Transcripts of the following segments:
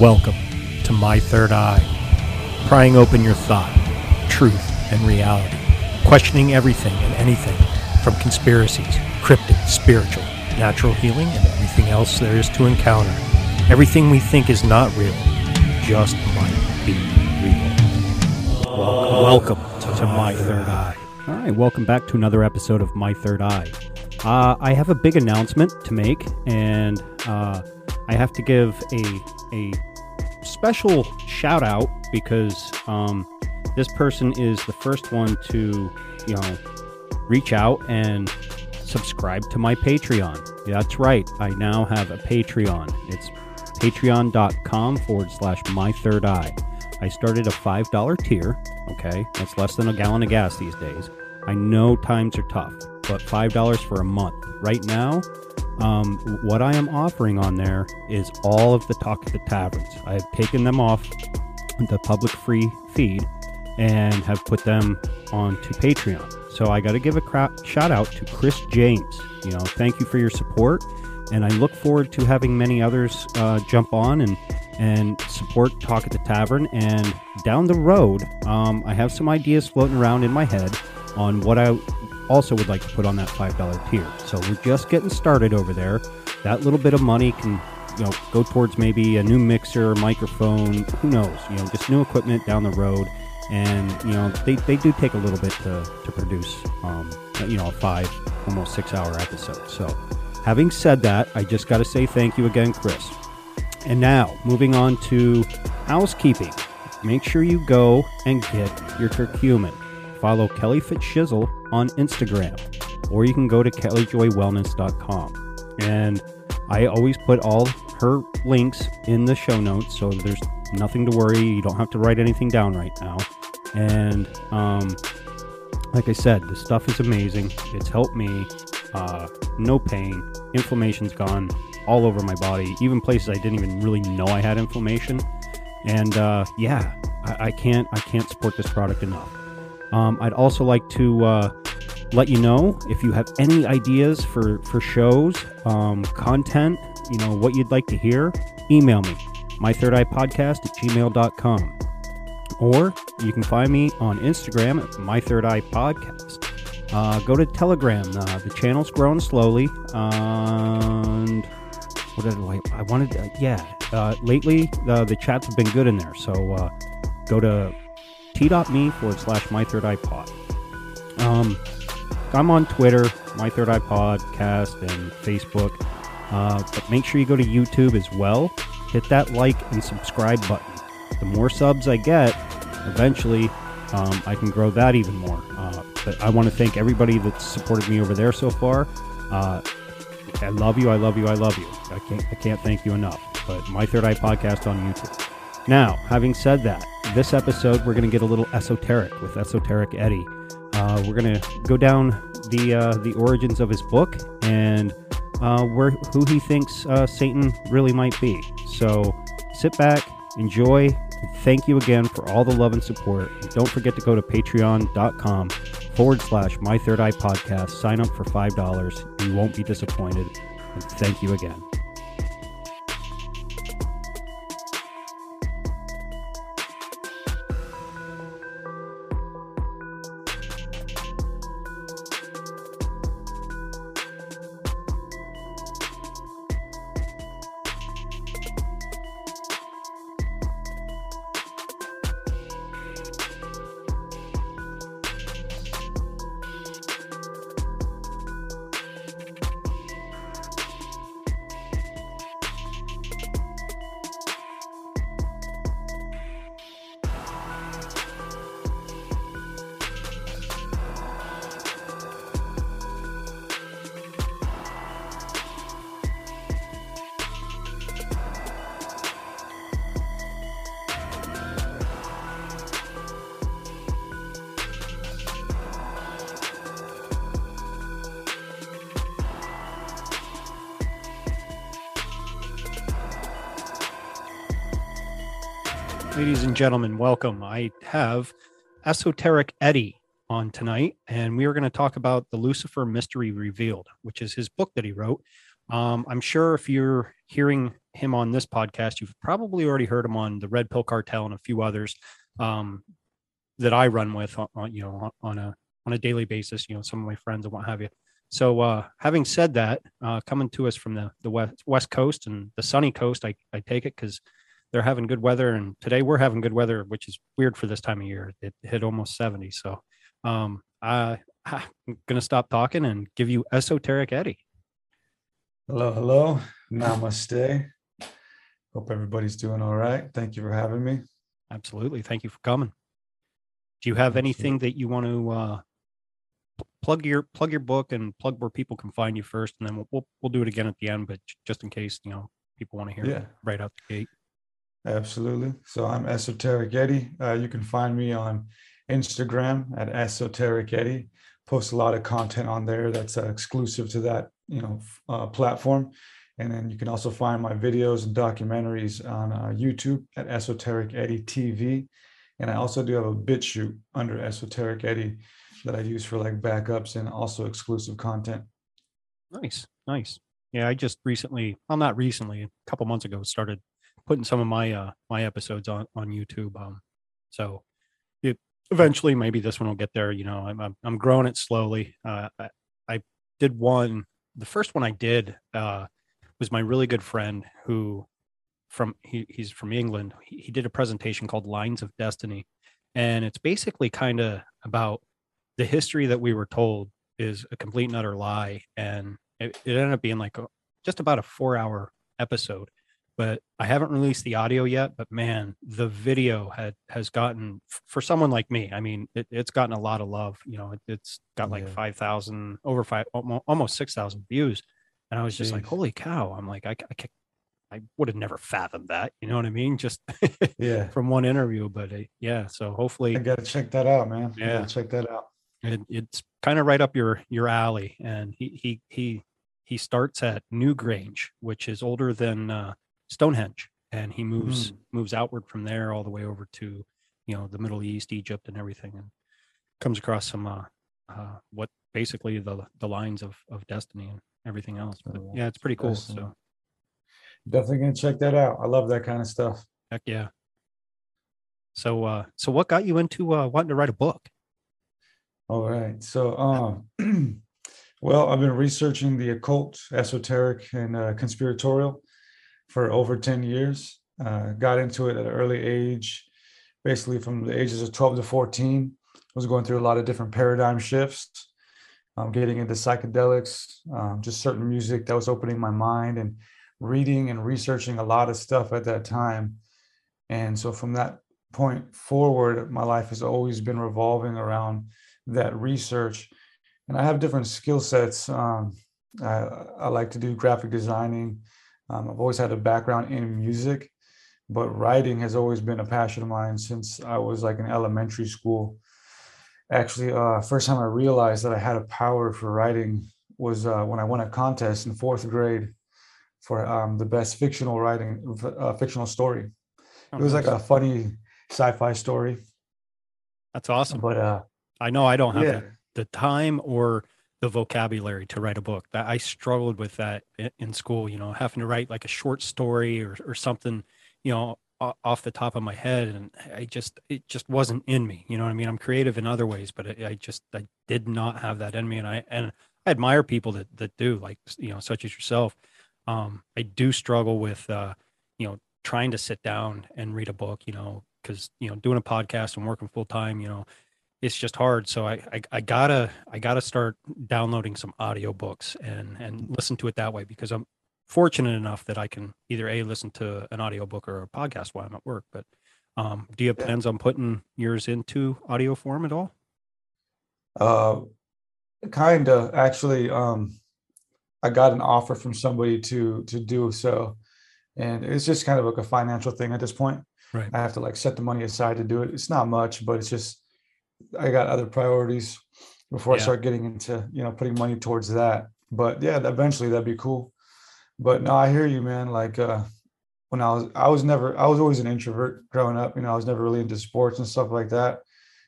Welcome to My Third Eye, prying open your thought, truth, and reality, questioning everything and anything from conspiracies, cryptic, spiritual, natural healing, and everything else there is to encounter. Everything we think is not real just might be real. Welcome, welcome to My Third Eye. All right, welcome back to another episode of My Third Eye. Uh, I have a big announcement to make, and uh, I have to give a a special shout out because um, this person is the first one to you know reach out and subscribe to my Patreon. That's right, I now have a Patreon. It's patreon.com forward slash my third eye. I started a $5 tier, okay? That's less than a gallon of gas these days. I know times are tough, but $5 for a month. Right now, um, what I am offering on there is all of the Talk at the Taverns. I have taken them off the public free feed and have put them onto Patreon. So I got to give a cra- shout out to Chris James. You know, thank you for your support, and I look forward to having many others uh, jump on and and support Talk at the Tavern. And down the road, um, I have some ideas floating around in my head on what I also would like to put on that $5 tier. So we're just getting started over there. That little bit of money can you know go towards maybe a new mixer, microphone, who knows, you know, just new equipment down the road. And you know they, they do take a little bit to, to produce um, you know a five almost six hour episode. So having said that, I just got to say thank you again, Chris. And now moving on to housekeeping. Make sure you go and get your curcumin follow Kelly Fitzshizzle on Instagram, or you can go to kellyjoywellness.com. And I always put all her links in the show notes, so there's nothing to worry. You don't have to write anything down right now. And um, like I said, the stuff is amazing. It's helped me. Uh, no pain. Inflammation's gone all over my body, even places I didn't even really know I had inflammation. And uh, yeah, I, I, can't I can't support this product enough. Um, I'd also like to uh, let you know if you have any ideas for for shows, um, content, you know what you'd like to hear. Email me, my third eye podcast at gmail.com. Or you can find me on Instagram at my third eye podcast. Uh, go to Telegram. Uh, the channel's growing slowly. and what did I, I wanted? To, yeah. Uh, lately, uh, the chats have been good in there. So uh, go to t.me forward slash my third eye pod. Um, I'm on Twitter, my third eye podcast, and Facebook. Uh, but make sure you go to YouTube as well. Hit that like and subscribe button. The more subs I get, eventually um, I can grow that even more. Uh, but I want to thank everybody that's supported me over there so far. Uh, I love you. I love you. I love you. I can't. I can't thank you enough. But my third eye podcast on YouTube. Now, having said that, this episode we're going to get a little esoteric with Esoteric Eddie. Uh, we're going to go down the uh, the origins of his book and uh, where who he thinks uh, Satan really might be. So sit back, enjoy, Thank you again for all the love and support. And don't forget to go to patreon.com forward slash my third eye podcast. Sign up for $5. You won't be disappointed. And thank you again. Gentlemen, welcome. I have Esoteric Eddie on tonight, and we are going to talk about the Lucifer Mystery Revealed, which is his book that he wrote. Um, I'm sure if you're hearing him on this podcast, you've probably already heard him on the Red Pill Cartel and a few others um, that I run with, on, on, you know, on a on a daily basis. You know, some of my friends and what have you. So, uh, having said that, uh, coming to us from the the west west coast and the sunny coast, I I take it because they're having good weather and today we're having good weather which is weird for this time of year. It hit almost 70 so um I, i'm gonna stop talking and give you esoteric eddie. Hello hello. Namaste. Hope everybody's doing all right. Thank you for having me. Absolutely. Thank you for coming. Do you have anything that you want to uh plug your plug your book and plug where people can find you first and then we'll we'll, we'll do it again at the end but just in case you know people want to hear yeah. right out the gate Absolutely. So I'm Esoteric Eddie. Uh, you can find me on Instagram at Esoteric Eddie. Post a lot of content on there that's uh, exclusive to that you know uh, platform. And then you can also find my videos and documentaries on uh, YouTube at Esoteric Eddie TV. And I also do have a BitChute under Esoteric Eddie that I use for like backups and also exclusive content. Nice, nice. Yeah, I just recently, well, not recently, a couple months ago, started putting some of my uh my episodes on on YouTube. Um, so it, eventually maybe this one will get there. You know, I'm I'm, I'm growing it slowly. Uh, I, I did one. The first one I did uh was my really good friend who from he, he's from England. He, he did a presentation called Lines of Destiny, and it's basically kind of about the history that we were told is a complete and utter lie, and it, it ended up being like a, just about a four hour episode but I haven't released the audio yet. But man, the video had has gotten for someone like me. I mean, it, it's gotten a lot of love. You know, it, has got like yeah. five thousand, over five, almost six thousand views, and I was just Jeez. like, holy cow! I'm like, I, I, I would have never fathomed that. You know what I mean? Just yeah, from one interview. But uh, yeah, so hopefully, I gotta check that out, man. Yeah, check that out. It, it's kind of right up your your alley, and he he he he starts at Newgrange, which is older than uh, Stonehenge, and he moves mm. moves outward from there all the way over to you know the Middle East, Egypt, and everything, and comes across some uh, uh, what basically the the lines of of destiny and everything else. But yeah, it's pretty cool. So definitely gonna check that out. I love that kind of stuff. Heck yeah. So uh so what got you into uh wanting to write a book? All right. So um well, I've been researching the occult, esoteric, and uh, conspiratorial for over 10 years. Uh, got into it at an early age, basically from the ages of 12 to 14. I was going through a lot of different paradigm shifts, um, getting into psychedelics, um, just certain music that was opening my mind, and reading and researching a lot of stuff at that time. And so from that point forward, my life has always been revolving around that research. And I have different skill sets. Um, I, I, like to do graphic designing. Um, I've always had a background in music, but writing has always been a passion of mine since I was like in elementary school. Actually, uh, first time I realized that I had a power for writing was uh, when I won a contest in fourth grade for um, the best fictional writing, uh, fictional story. Oh, it was like a funny sci-fi story. That's awesome. But uh, I know I don't have yeah. the, the time or the vocabulary to write a book. That I struggled with that in school. You know, having to write like a short story or or something. You know, off the top of my head, and I just it just wasn't in me. You know what I mean? I'm creative in other ways, but I, I just I did not have that in me, and I and I admire people that that do, like you know, such as yourself um, I do struggle with, uh, you know, trying to sit down and read a book, you know, because, you know, doing a podcast and working full time, you know, it's just hard. So I, I, I gotta, I gotta start downloading some audio books and, and listen to it that way because I'm fortunate enough that I can either a listen to an audio book or a podcast while I'm at work. But um, do you have plans on putting yours into audio form at all? Uh, kind of actually. Um, I got an offer from somebody to to do so, and it's just kind of like a financial thing at this point. Right. I have to like set the money aside to do it. It's not much, but it's just I got other priorities before yeah. I start getting into you know putting money towards that. But yeah, eventually that'd be cool. But no, I hear you, man. Like uh, when I was I was never I was always an introvert growing up. You know, I was never really into sports and stuff like that.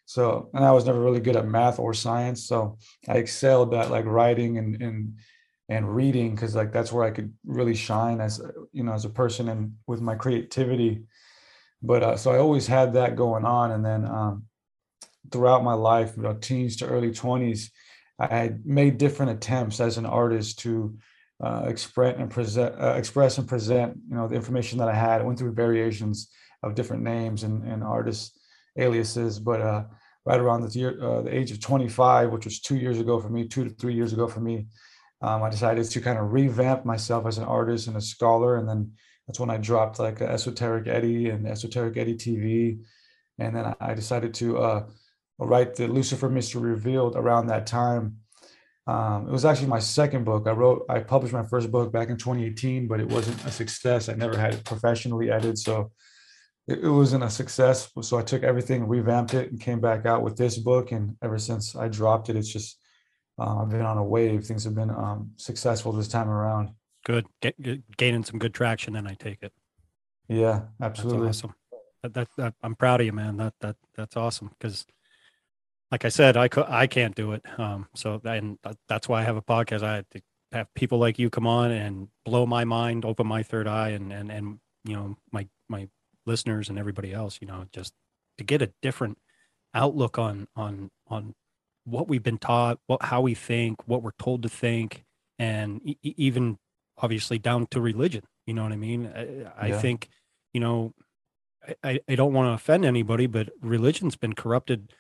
So and I was never really good at math or science. So I excelled at like writing and and and reading because like that's where I could really shine as you know as a person and with my creativity. But uh, so I always had that going on, and then um, throughout my life, you know, teens to early twenties, I had made different attempts as an artist to uh, express and present, uh, express and present, you know, the information that I had. I went through variations of different names and, and artist aliases, but uh, right around the year, uh, the age of 25, which was two years ago for me, two to three years ago for me, um, I decided to kind of revamp myself as an artist and a scholar. And then that's when I dropped like Esoteric Eddie and Esoteric Eddie TV. And then I decided to write the Lucifer Mystery Revealed around that time. Um, it was actually my second book. I wrote, I published my first book back in 2018, but it wasn't a success. I never had it professionally edited. So it, it wasn't a success. So I took everything, revamped it, and came back out with this book. And ever since I dropped it, it's just uh, I've been on a wave. Things have been um, successful this time around. Good, Get, get, gaining some good traction. Then I take it. Yeah, absolutely. That's awesome. That, that, that, I'm proud of you, man. That that that's awesome. Because, like I said, I could I can't do it. Um, so and that's why I have a podcast. I have to have people like you come on and blow my mind, open my third eye, and and and you know my my listeners and everybody else. You know, just to get a different outlook on on on what we've been taught, what how we think, what we're told to think, and e- even obviously down to religion. You know what I mean? I, I think, you know, I, I don't want to offend anybody, but religion's been corrupted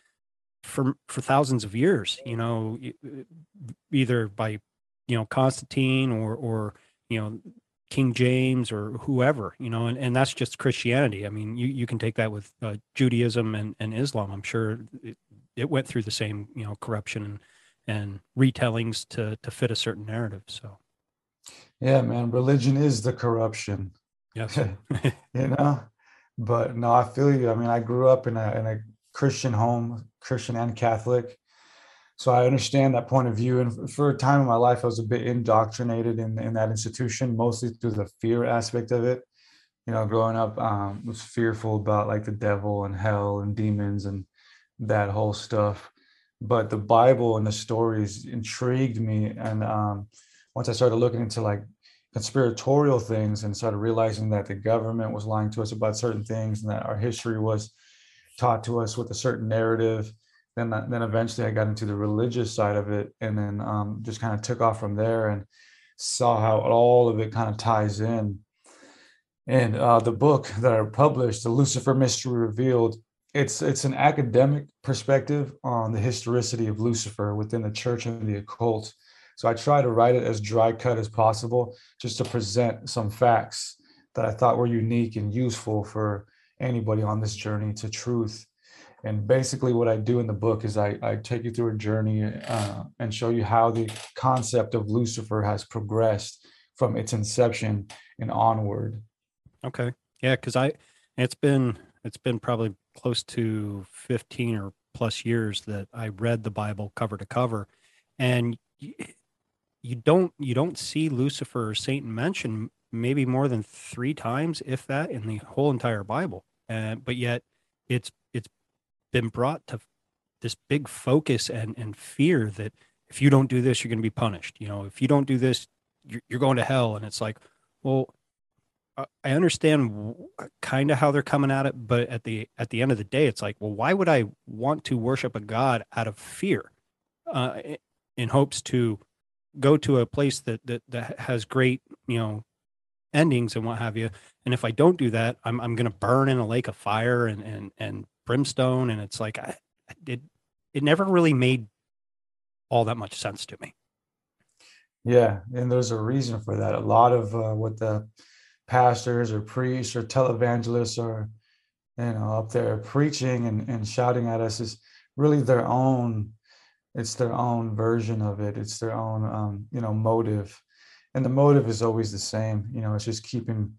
for for thousands of years. You know, either by you know Constantine or or you know King James or whoever, you know, and, and that's just Christianity. I mean, you, you can take that with uh, Judaism and, and Islam. I'm sure it, it went through the same you know corruption and and retellings to to fit a certain narrative so yeah man religion is the corruption yes you know but no i feel you i mean i grew up in a in a christian home christian and catholic so I understand that point of view. And for a time in my life, I was a bit indoctrinated in, in that institution, mostly through the fear aspect of it. You know, growing up, um, was fearful about like the devil and hell and demons and that whole stuff. But the Bible and the stories intrigued me. And um, once I started looking into like conspiratorial things and started realizing that the government was lying to us about certain things and that our history was taught to us with a certain narrative then then eventually I got into the religious side of it, and then um, just kind of took off from there and saw how all of it kind of ties in. And uh, the book that I published, the Lucifer Mystery Revealed, it's it's an academic perspective on the historicity of Lucifer within the church and the occult. So I try to write it as dry cut as possible, just to present some facts that I thought were unique and useful for anybody on this journey to truth. And basically what i do in the book is i, I take you through a journey uh, and show you how the concept of lucifer has progressed from its inception and onward. Okay. Yeah because i it's been it's been probably close to 15 or plus years that i read the bible cover to cover. And you don't you don't see lucifer or satan mentioned maybe more than three times if that in the whole entire bible and but yet it's it's been brought to this big focus and, and fear that if you don't do this, you're going to be punished. You know, if you don't do this, you're, you're going to hell. And it's like, well, I understand kind of how they're coming at it, but at the at the end of the day, it's like, well, why would I want to worship a god out of fear, uh, in hopes to go to a place that that that has great, you know, endings and what have you. And if I don't do that, I'm I'm to burn in a lake of fire and and and brimstone. And it's like I, it it never really made all that much sense to me. Yeah and there's a reason for that. A lot of uh, what the pastors or priests or televangelists are you know up there preaching and, and shouting at us is really their own it's their own version of it. It's their own um, you know motive and the motive is always the same you know it's just keeping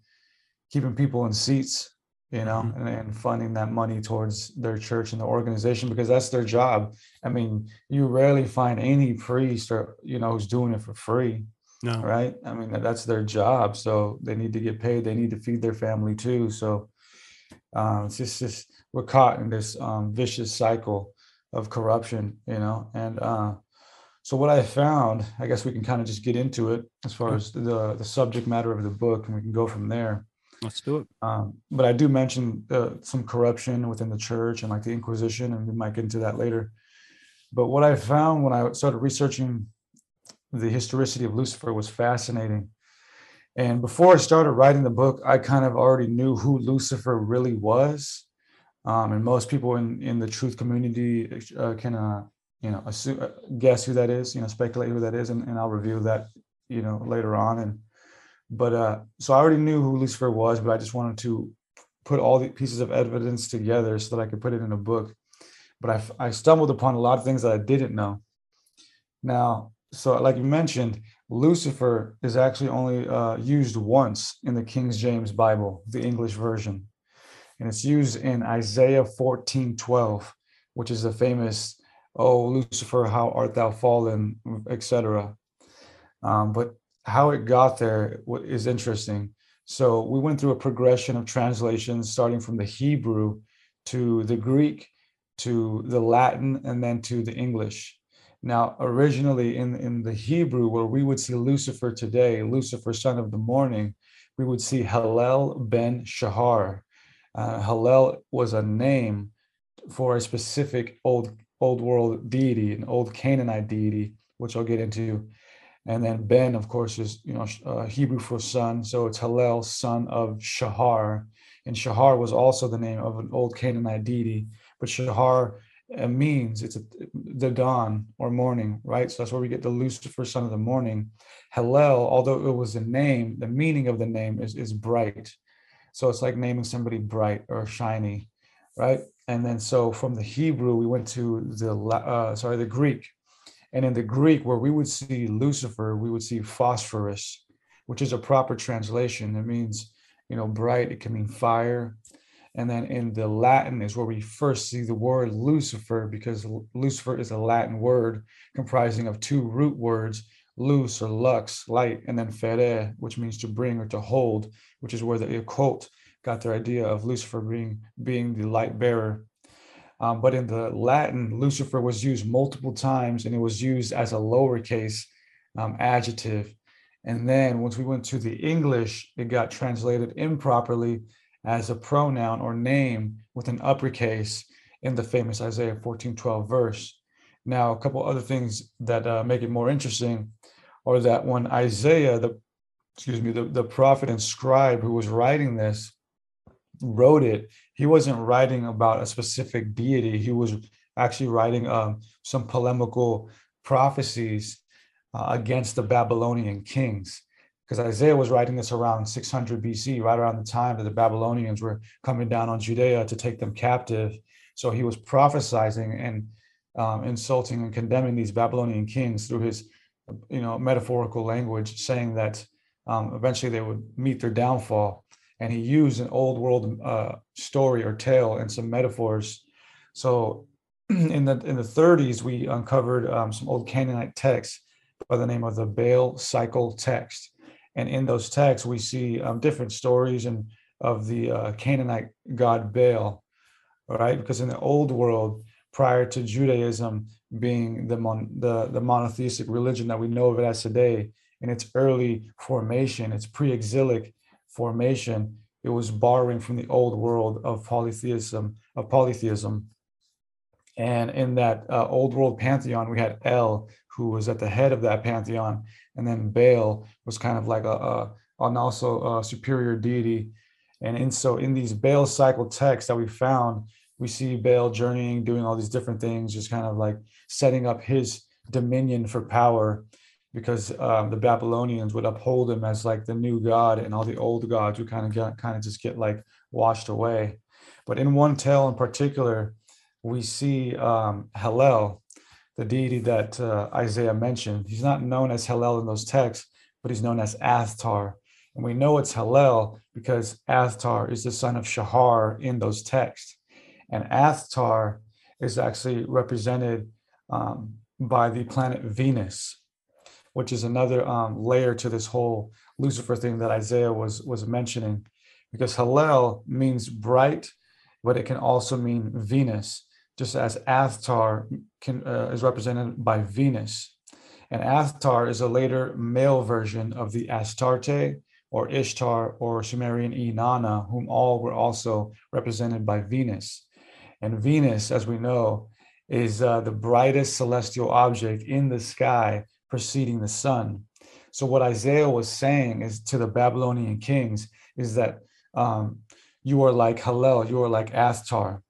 keeping people in seats you know, mm-hmm. and, and, funding that money towards their church and the organization because that's their job. I mean, you rarely find any priest or you know who's doing it for free. No. Right. I mean, that's their job. So they need to get paid. They need to feed their family too. So um, it's just, just we're caught in this um, vicious cycle of corruption, you know. And uh, so what I found, I guess we can kind of just get into it as far as the the subject matter of the book, and we can go from there. Let's do it. Um, but I do mention uh, some corruption within the church and like the Inquisition, and we might get into that later. But what I found when I started researching the historicity of Lucifer was fascinating. And before I started writing the book, I kind of already knew who Lucifer really was. Um, and most people in, in the truth community uh, can, uh, you know, assume, uh, guess who that is, you know, speculate who that is, and, and I'll review that, you know, later on. And but uh, so I already knew who Lucifer was, but I just wanted to put all the pieces of evidence together so that I could put it in a book. But I, I stumbled upon a lot of things that I didn't know. Now, so like you mentioned, Lucifer is actually only uh, used once in the King James Bible, the English version. And it's used in Isaiah 14 12, which is the famous, Oh, Lucifer, how art thou fallen, etc. Um, but how it got there is interesting. So we went through a progression of translations, starting from the Hebrew to the Greek to the Latin and then to the English. Now, originally in, in the Hebrew, where we would see Lucifer today, Lucifer, son of the morning, we would see Hallel ben Shahar. Uh, Hallel was a name for a specific old old world deity, an old Canaanite deity, which I'll get into and then Ben, of course, is you know uh, Hebrew for son, so it's Hallel, son of Shahar, and Shahar was also the name of an old Canaanite deity. But Shahar uh, means it's a, the dawn or morning, right? So that's where we get the Lucifer, son of the morning. Hallel, although it was a name, the meaning of the name is is bright. So it's like naming somebody bright or shiny, right? And then so from the Hebrew we went to the uh, sorry the Greek and in the Greek, where we would see Lucifer, we would see phosphorus, which is a proper translation. It means, you know, bright. It can mean fire. And then in the Latin is where we first see the word Lucifer, because Lucifer is a Latin word comprising of two root words, luz or lux, light, and then fere, which means to bring or to hold, which is where the occult got their idea of Lucifer being, being the light bearer. Um, but in the Latin, Lucifer was used multiple times and it was used as a lowercase um, adjective. And then once we went to the English, it got translated improperly as a pronoun or name with an uppercase in the famous Isaiah 14:12 verse. Now, a couple other things that uh, make it more interesting are that when Isaiah, the excuse me, the, the prophet and scribe who was writing this, wrote it, he wasn't writing about a specific deity. He was actually writing um, some polemical prophecies uh, against the Babylonian kings. Because Isaiah was writing this around 600 BC, right around the time that the Babylonians were coming down on Judea to take them captive. So he was prophesying and um, insulting and condemning these Babylonian kings through his, you know, metaphorical language, saying that um, eventually they would meet their downfall. And he used an old world uh, story or tale and some metaphors. So in the in the 30s, we uncovered um, some old Canaanite texts by the name of the Baal cycle text. And in those texts, we see um, different stories and of the uh, Canaanite god Baal, right? Because in the old world, prior to Judaism being the, mon- the, the monotheistic religion that we know of it as today, in its early formation, its pre-exilic formation, it was borrowing from the old world of polytheism, of polytheism. And in that uh, old world pantheon, we had El, who was at the head of that pantheon, and then Baal was kind of like a, a an also a superior deity. And in so in these Baal cycle texts that we found, we see Baal journeying, doing all these different things, just kind of like setting up his dominion for power, because um, the Babylonians would uphold him as like the new god, and all the old gods would kind of get kind of just get like washed away. But in one tale in particular, we see um, Hallel, the deity that uh, Isaiah mentioned. He's not known as Hallel in those texts, but he's known as Athtar. And we know it's Hallel because Athtar is the son of Shahar in those texts. And Athtar is actually represented um, by the planet Venus, which is another um, layer to this whole Lucifer thing that Isaiah was, was mentioning. Because Hallel means bright, but it can also mean Venus just as Athtar can, uh, is represented by Venus. And Athtar is a later male version of the Astarte or Ishtar or Sumerian Inanna, whom all were also represented by Venus. And Venus, as we know, is uh, the brightest celestial object in the sky preceding the sun. So, what Isaiah was saying is to the Babylonian kings is that um, you are like Hallel, you are like Athtar.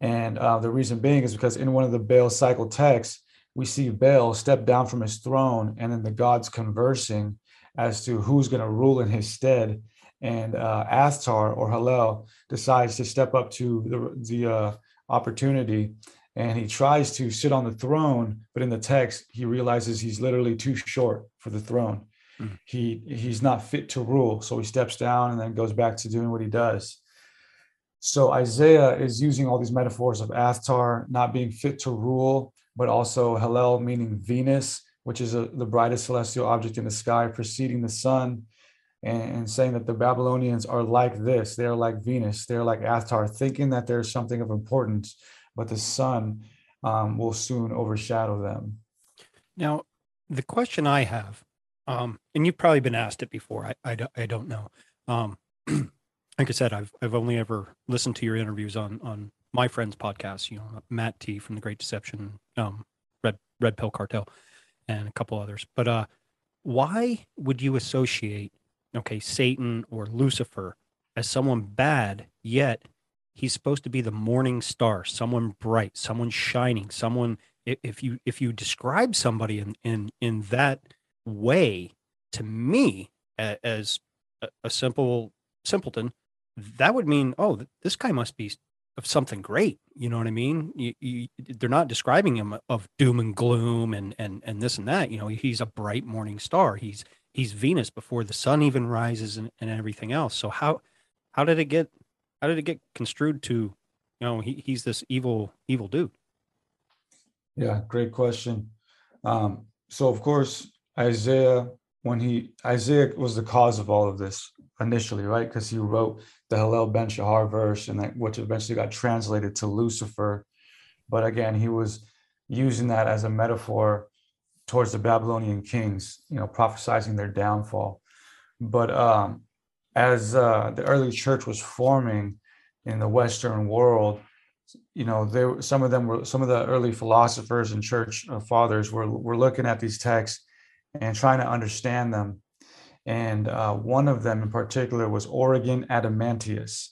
And uh, the reason being is because in one of the Baal cycle texts, we see Baal step down from his throne and then the gods conversing as to who's going to rule in his stead. And uh, Athtar or Hallel decides to step up to the, the uh, opportunity and he tries to sit on the throne. But in the text, he realizes he's literally too short for the throne. Mm. He he's not fit to rule. So he steps down and then goes back to doing what he does. So Isaiah is using all these metaphors of Athtar not being fit to rule, but also Hallel meaning Venus, which is a, the brightest celestial object in the sky preceding the sun, and, and, saying that the Babylonians are like this. They're like Venus. They're like Athtar, thinking that there's something of importance, but the sun um, will soon overshadow them. Now, the question I have, um, and you've probably been asked it before. I, I, I don't know. Um, like I said, I've I've only ever listened to your interviews on on my friend's podcast. You know, Matt T from the Great Deception, um, Red Red Pill Cartel, and a couple others. But uh, why would you associate okay Satan or Lucifer as someone bad? Yet he's supposed to be the morning star, someone bright, someone shining, someone. If you if you describe somebody in in in that way, to me as a, simple simpleton that would mean, oh, this guy must be of something great. You know what I mean? You, you, they're not describing him of doom and gloom and and and this and that. You know, he's a bright morning star. He's he's Venus before the sun even rises and, and everything else. So how how did it get how did it get construed to, you know, he, he's this evil evil dude? Yeah, great question. Um, so of course Isaiah, when he Isaiah was the cause of all of this initially, right? Because he wrote the Hallel Ben Shahar verse, and that which eventually got translated to Lucifer. But again, he was using that as a metaphor towards the Babylonian kings, you know, prophesizing their downfall. But um, as uh, the early church was forming in the Western world, you know, there some of them were some of the early philosophers and church uh, fathers were were looking at these texts and trying to understand them. And uh, one of them in particular was Origen Adamantius.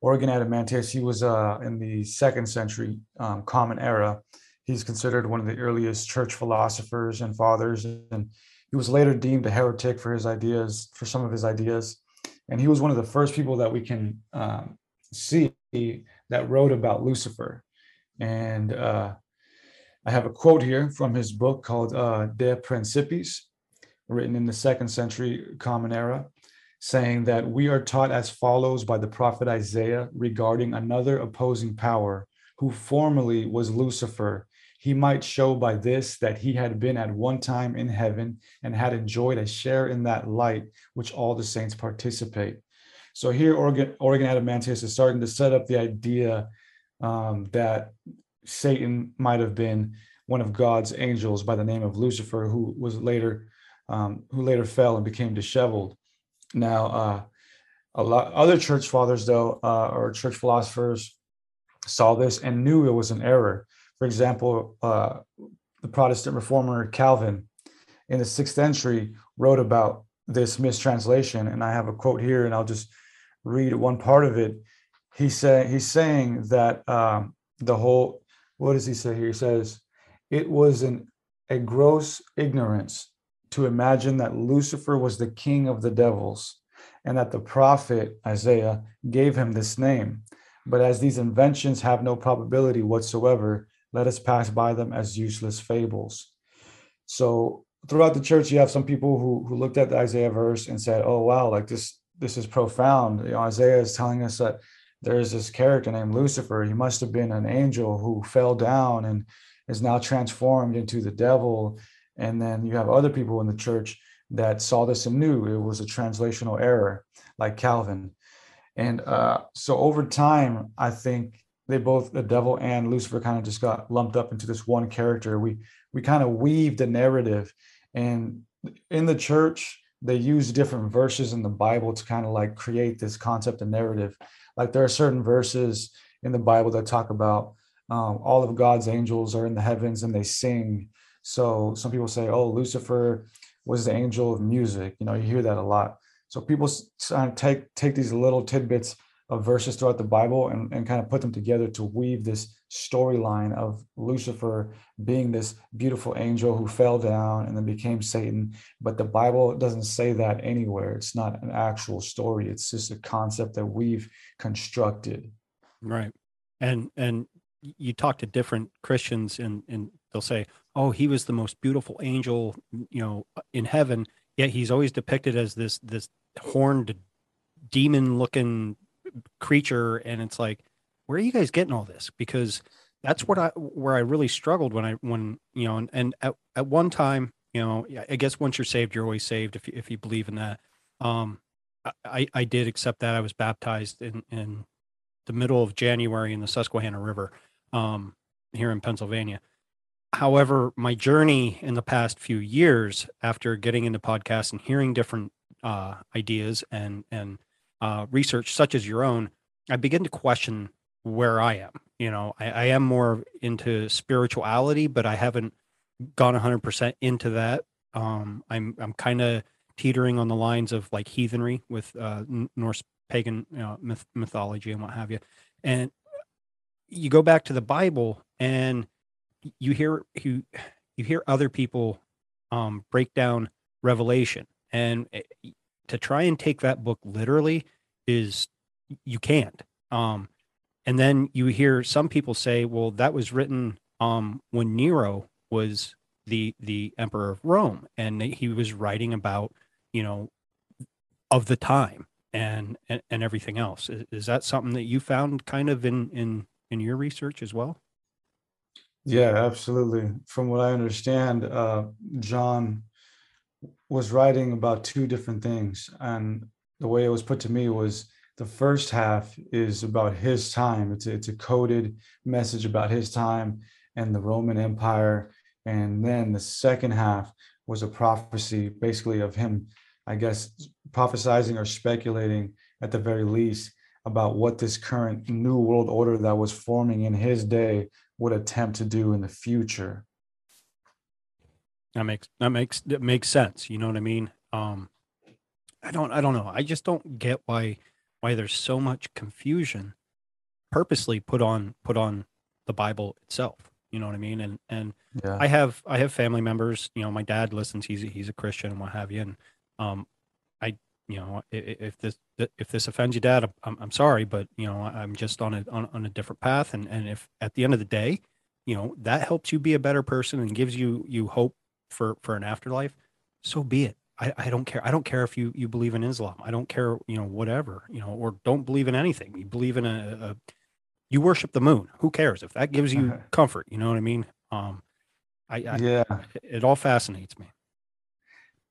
Origen Adamantius, he was uh, in the second century um, Common Era. He's considered one of the earliest church philosophers and fathers, and he was later deemed a heretic for his ideas, for some of his ideas. And he was one of the first people that we can um, see that wrote about Lucifer. And uh, I have a quote here from his book called uh, De Principiis, written in the second century Common Era, saying that we are taught as follows by the prophet Isaiah regarding another opposing power who formerly was Lucifer. He might show by this that he had been at one time in heaven and had enjoyed a share in that light which all the saints participate. So here, Origen, Origen Adamantius is starting to set up the idea um, that Satan might have been one of God's angels by the name of Lucifer, who was later um, who later fell and became disheveled. Now, uh, a lot other church fathers, though, uh, or church philosophers, saw this and knew it was an error. For example, uh, the Protestant reformer Calvin, in the sixth century, wrote about this mistranslation, and I have a quote here, and I'll just read one part of it. He said he's saying that um, the whole what does he say here? He says, It was an, a gross ignorance to imagine that Lucifer was the king of the devils and that the prophet Isaiah gave him this name. But as these inventions have no probability whatsoever, let us pass by them as useless fables. So throughout the church, you have some people who, who looked at the Isaiah verse and said, Oh wow, like this, this is profound. You know, Isaiah is telling us that there's this character named Lucifer. He must have been an angel who fell down and is now transformed into the devil. And then you have other people in the church that saw this and knew it was a translational error, like Calvin. And uh, so over time, I think they both, the devil and Lucifer, kind of just got lumped up into this one character. We we kind of weaved the narrative, and in the church, they use different verses in the Bible to kind of like create this concept and narrative. Like there are certain verses in the Bible that talk about um, all of God's angels are in the heavens and they sing. So some people say, oh, Lucifer was the angel of music. You know, you hear that a lot. So people take take these little tidbits of verses throughout the Bible and, and kind of put them together to weave this storyline of Lucifer being this beautiful angel who fell down and then became Satan. But the Bible doesn't say that anywhere. It's not an actual story. It's just a concept that we've constructed. Right. And and you talk to different Christians and and they'll say, "Oh, he was the most beautiful angel, you know, in heaven." Yet he's always depicted as this this horned demon looking creature and it's like where are you guys getting all this? Because that's what i where i really struggled when i when you know and, and at, at one time you know i guess once you're saved you're always saved if you, if you believe in that. Um i i did accept that. I was baptized in in the middle of january in the susquehanna river um here in pennsylvania. However my journey in the past few years after getting into podcasts and hearing different uh ideas and and uh, research such as your own, I begin to question where I am. You know, I, I am more into spirituality, but I haven't gone 100% into that. Um, I'm I'm kind of teetering on the lines of like heathenry with uh, Norse pagan you know, myth, mythology and what have you. And you go back to the Bible and you hear you you hear other people um, break down Revelation, and eh, to try and take that book literally is you can't. Um, and then you hear some people say, well, that was written um, when Nero was the the emperor of Rome, and he was writing about you know of the time. and, and and everything else. Is, is that something that you found kind of in in in your research as well? Yeah, absolutely. From what I understand, uh, John was writing about two different things, and the way it was put to me was the first half is about his time. It's a, it's a coded message about his time and the Roman Empire, and then the second half was a prophecy, basically of him, I guess, prophesizing or speculating at the very least about what this current new world order that was forming in his day would attempt to do in the future. That makes that makes that makes sense. You know what I mean? Um, I don't I don't know. I just don't get why why there's so much confusion purposely put on put on the Bible itself. You know what I mean? And and yeah. I have I have family members. You know, my dad listens. He's he's a Christian and what have you. And um, I you know if this if this offends you, Dad, I'm I'm sorry, but you know I'm just on a on, on a different path. And and if at the end of the day, you know that helps you be a better person and gives you you hope for for an afterlife, so be it. I, I don't care. I don't care if you you believe in Islam. I don't care, you know, whatever, you know, or don't believe in anything. You believe in a, a you worship the moon. Who cares if that gives you comfort? You know what I mean? Um, I, I yeah, it all fascinates me.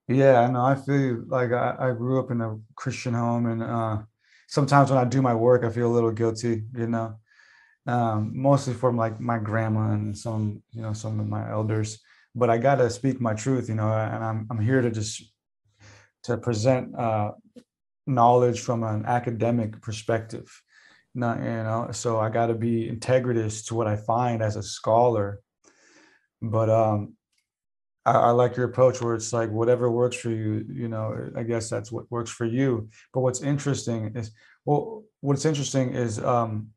Yeah, I know. I feel like I, I grew up in a Christian home, and uh, sometimes when I do my work, I feel a little guilty. You know, um, mostly from like my grandma and some, you know, some of my elders. But I gotta speak my truth, you know, and I'm I'm here to just to present uh, knowledge from an academic perspective not you know so i got to be integritous to what i find as a scholar. But um I, I, like your approach where it's like whatever works for you you know i guess that's what works for you. But what's interesting is well what's interesting is um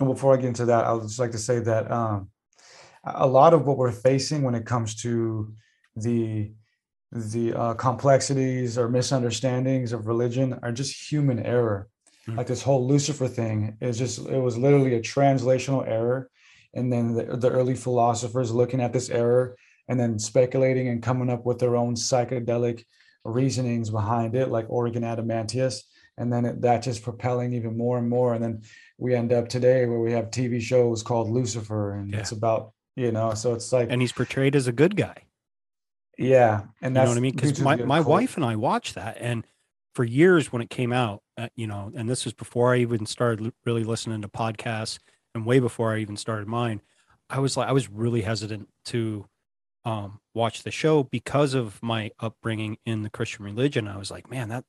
and before i get into that i would just like to say that um a lot of what we're facing when it comes to the the uh, complexities or misunderstandings of religion are just human error mm-hmm. like this whole lucifer thing is just it was literally a translational error and then the, the early philosophers looking at this error and then speculating and coming up with their own psychedelic reasonings behind it like Origen Adamantius and then it, that just propelling even more and more and then we end up today where we have tv shows called lucifer and yeah. it's about you know so it's like and he's portrayed as a good guy yeah and that's you know what i mean because my, my wife and i watched that and for years when it came out, uh, you know, and this was before I even started really listening to podcasts and way before I even started mine, I was like, I was really hesitant to um, watch the show because of my upbringing in the Christian religion. I was like, man, that,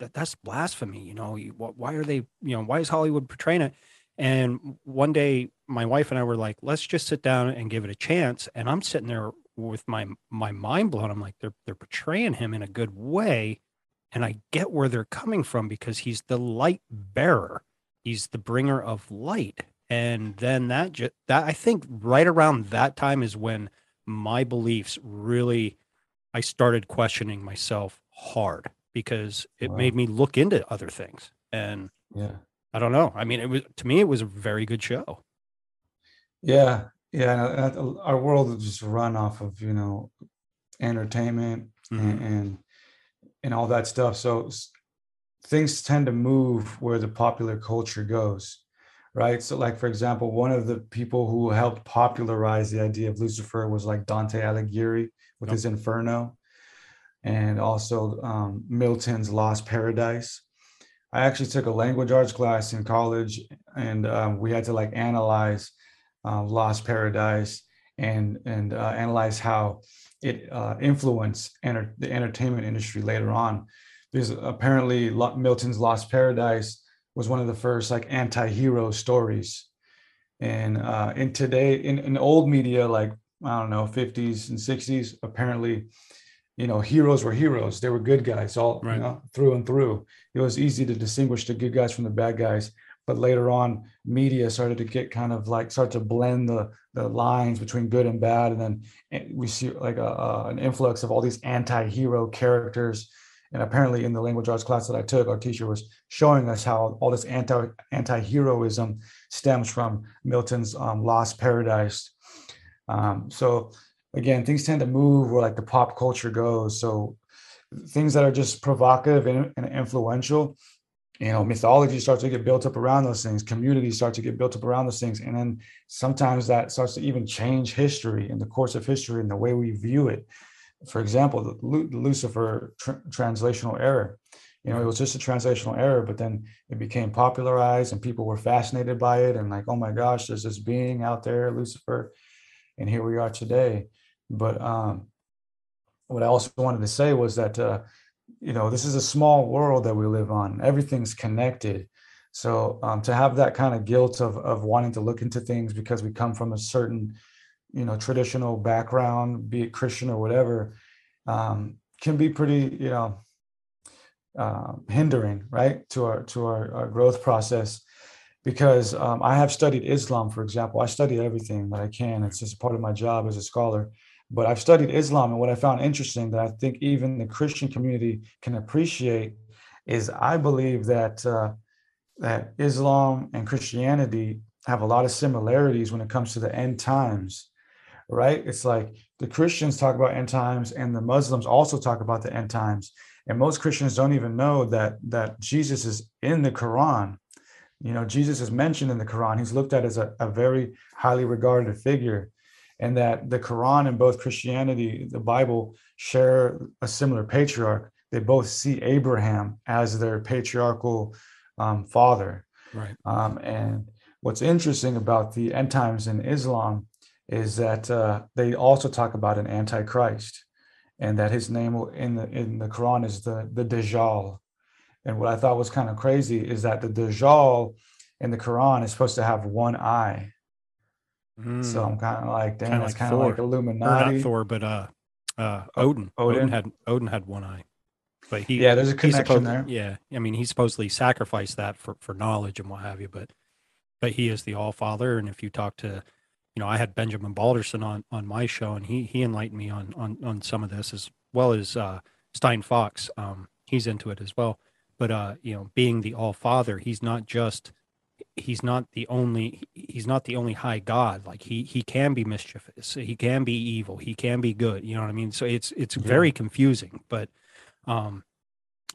that that's blasphemy. You know, why are they, you know, why is Hollywood portraying it? And one day, my wife and I were like, let's just sit down and give it a chance. And I'm sitting there with my my mind blown. I'm like, they're they're portraying him in a good way and I get where they're coming from because he's the light bearer. He's the bringer of light. And then that ju- that I think right around that time is when my beliefs really I started questioning myself hard because it wow. made me look into other things. And yeah. I don't know. I mean, it was to me it was a very good show. Yeah. Yeah, our world is just run off of, you know, entertainment mm-hmm. and, and and all that stuff. So things tend to move where the popular culture goes, right? So, like for example, one of the people who helped popularize the idea of Lucifer was like Dante Alighieri with yep. his Inferno, and also um, Milton's Lost Paradise. I actually took a language arts class in college, and um, we had to like analyze uh, Lost Paradise and and uh, analyze how it uh, influenced enter- the entertainment industry later on. Because apparently Milton's Lost Paradise was one of the first like anti-hero stories. And uh, in today, in, in old media, like I don't know, 50s and 60s, apparently, you know, heroes were heroes. They were good guys all right. you know, through and through. It was easy to distinguish the good guys from the bad guys but later on media started to get kind of like start to blend the the lines between good and bad. And then eh, we see like a, a, an influx of all these anti-hero characters. And apparently in the language arts class that i took our teacher was showing us how all this anti anti-heroism stems from milton's um, lost paradise. Um, so again things tend to move where like the pop culture goes. So things that are just provocative and, and influential you know mythology starts to get built up around those things communities start to get built up around those things and then sometimes that starts to even change history in the course of history and the way we view it. For example the lucifer tr- translational error you know it was just a translational error but then it became popularized and people were fascinated by it and like oh my gosh there's this being out there lucifer and here we are today. But um what i also wanted to say was that uh you know this is a small world that we live on. Everything's connected. So um, to have that kind of guilt of, of wanting to look into things because we come from a certain you know traditional background be it christian or whatever um, can be pretty you know uh, hindering right to our to our, our growth process. Because um, i have studied islam for example. I study everything that i can. It's just part of my job as a scholar but I've studied Islam, and what I found interesting that I think even the Christian community can appreciate is I believe that uh, that Islam and Christianity have a lot of similarities when it comes to the end times, right? It's like the Christians talk about end times, and the Muslims also talk about the end times, and most Christians don't even know that that Jesus is in the Quran. You know, Jesus is mentioned in the Quran. He's looked at as a, a very highly regarded figure and that the Quran and both Christianity, the Bible, share a similar patriarch. They both see Abraham as their patriarchal um, father. Right. Um, and what's interesting about the end times in Islam is that uh, they also talk about an antichrist, and that his name in the in the Quran is the the Dajjal. And what I thought was kind of crazy is that the Dajjal in the Quran is supposed to have one eye Mm. So I'm kind of like, damn, it's kind of like Illuminati. Or not Thor, but uh, uh, Odin. Odin. Odin had Odin had one eye, but he yeah, there's a connection there. Yeah, I mean, he supposedly sacrificed that for for knowledge and what have you, but but he is the All Father, and if you talk to you know, I had Benjamin Balderson on on my show, and he he enlightened me on on on some of this as well as uh, Stein Fox. Um, he's into it as well. But uh, you know, being the All Father, he's not just he's not the only he's not the only high god like he he can be mischievous he can be evil he can be good you know what i mean so it's it's yeah. very confusing but um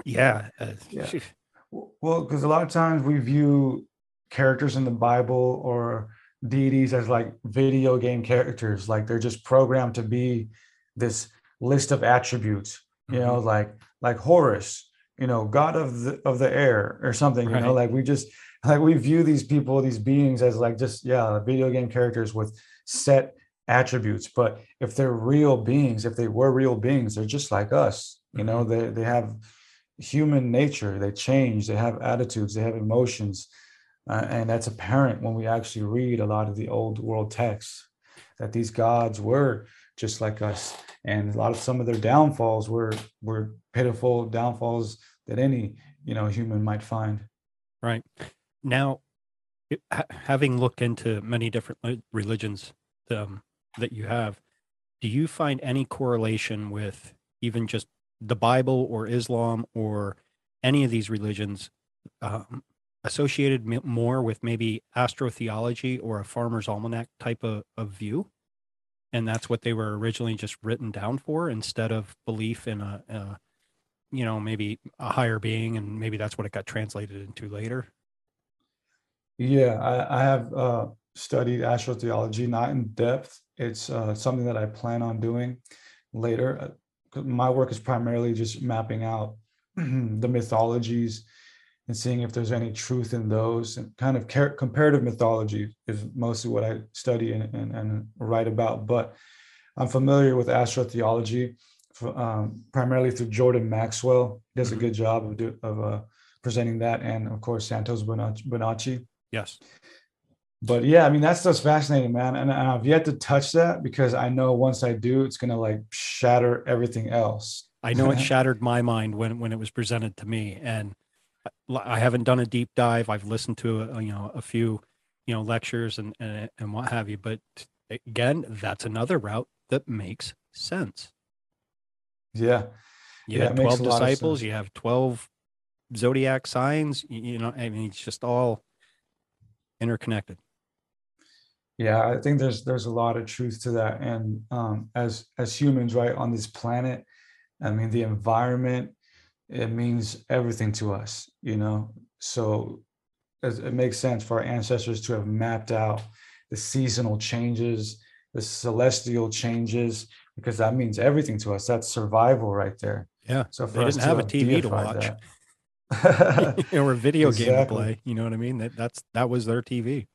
yeah, uh, yeah. well because a lot of times we view characters in the bible or deities as like video game characters like they're just programmed to be this list of attributes you mm-hmm. know like like horus you know god of the of the air or something right. you know like we just like we view these people these beings as like just yeah video game characters with set attributes. But if they're real beings if they were real beings they're just like us you know? Mm-hmm. they they have human nature. They change. They have attitudes. They have emotions. Uh, and that's apparent when we actually read a lot of the old world texts that these gods were just like us. And a lot of some of their downfalls were were pitiful downfalls that any you know human might find. Right now, having looked into many different religions um, that you have, do you find any correlation with even just the Bible or Islam or any of these religions um, associated more with maybe astrotheology or a farmer's almanac type of, of view? And that's what they were originally just written down for instead of belief in a, a you know, maybe a higher being, and maybe that's what it got translated into later. Yeah, I, I have uh, studied astrotheology, not in depth. It's uh, something that I plan on doing later. Uh, my work is primarily just mapping out the mythologies and seeing if there's any truth in those. And kind of car- comparative mythology is mostly what I study and, and, and write about. But I'm familiar with astrotheology um, primarily through Jordan Maxwell. He does a mm-hmm. good job of, do, of uh, presenting that, and of course Santos Bonacci. Yes. But yeah, I mean that's just fascinating, man. And I've yet to touch that because I know once I do, it's gonna like shatter everything else. I know it shattered my mind when when it was presented to me, and I haven't done a deep dive. I've listened to a, you know a few you know lectures and, and and what have you. But again, that's another route that makes sense. Yeah, you yeah, had twelve disciples. You have twelve zodiac signs. You know, I mean, it's just all interconnected yeah i think there's there's a lot of truth to that and um, as as humans right on this planet i mean the environment it means everything to us, you know. So it makes sense for our ancestors to have mapped out the seasonal changes, the celestial changes, because that means everything to us. That's survival right there. Yeah. So for they didn't have a TV to watch. or a video exactly. game to play. You know what I mean? That that's that was their TV.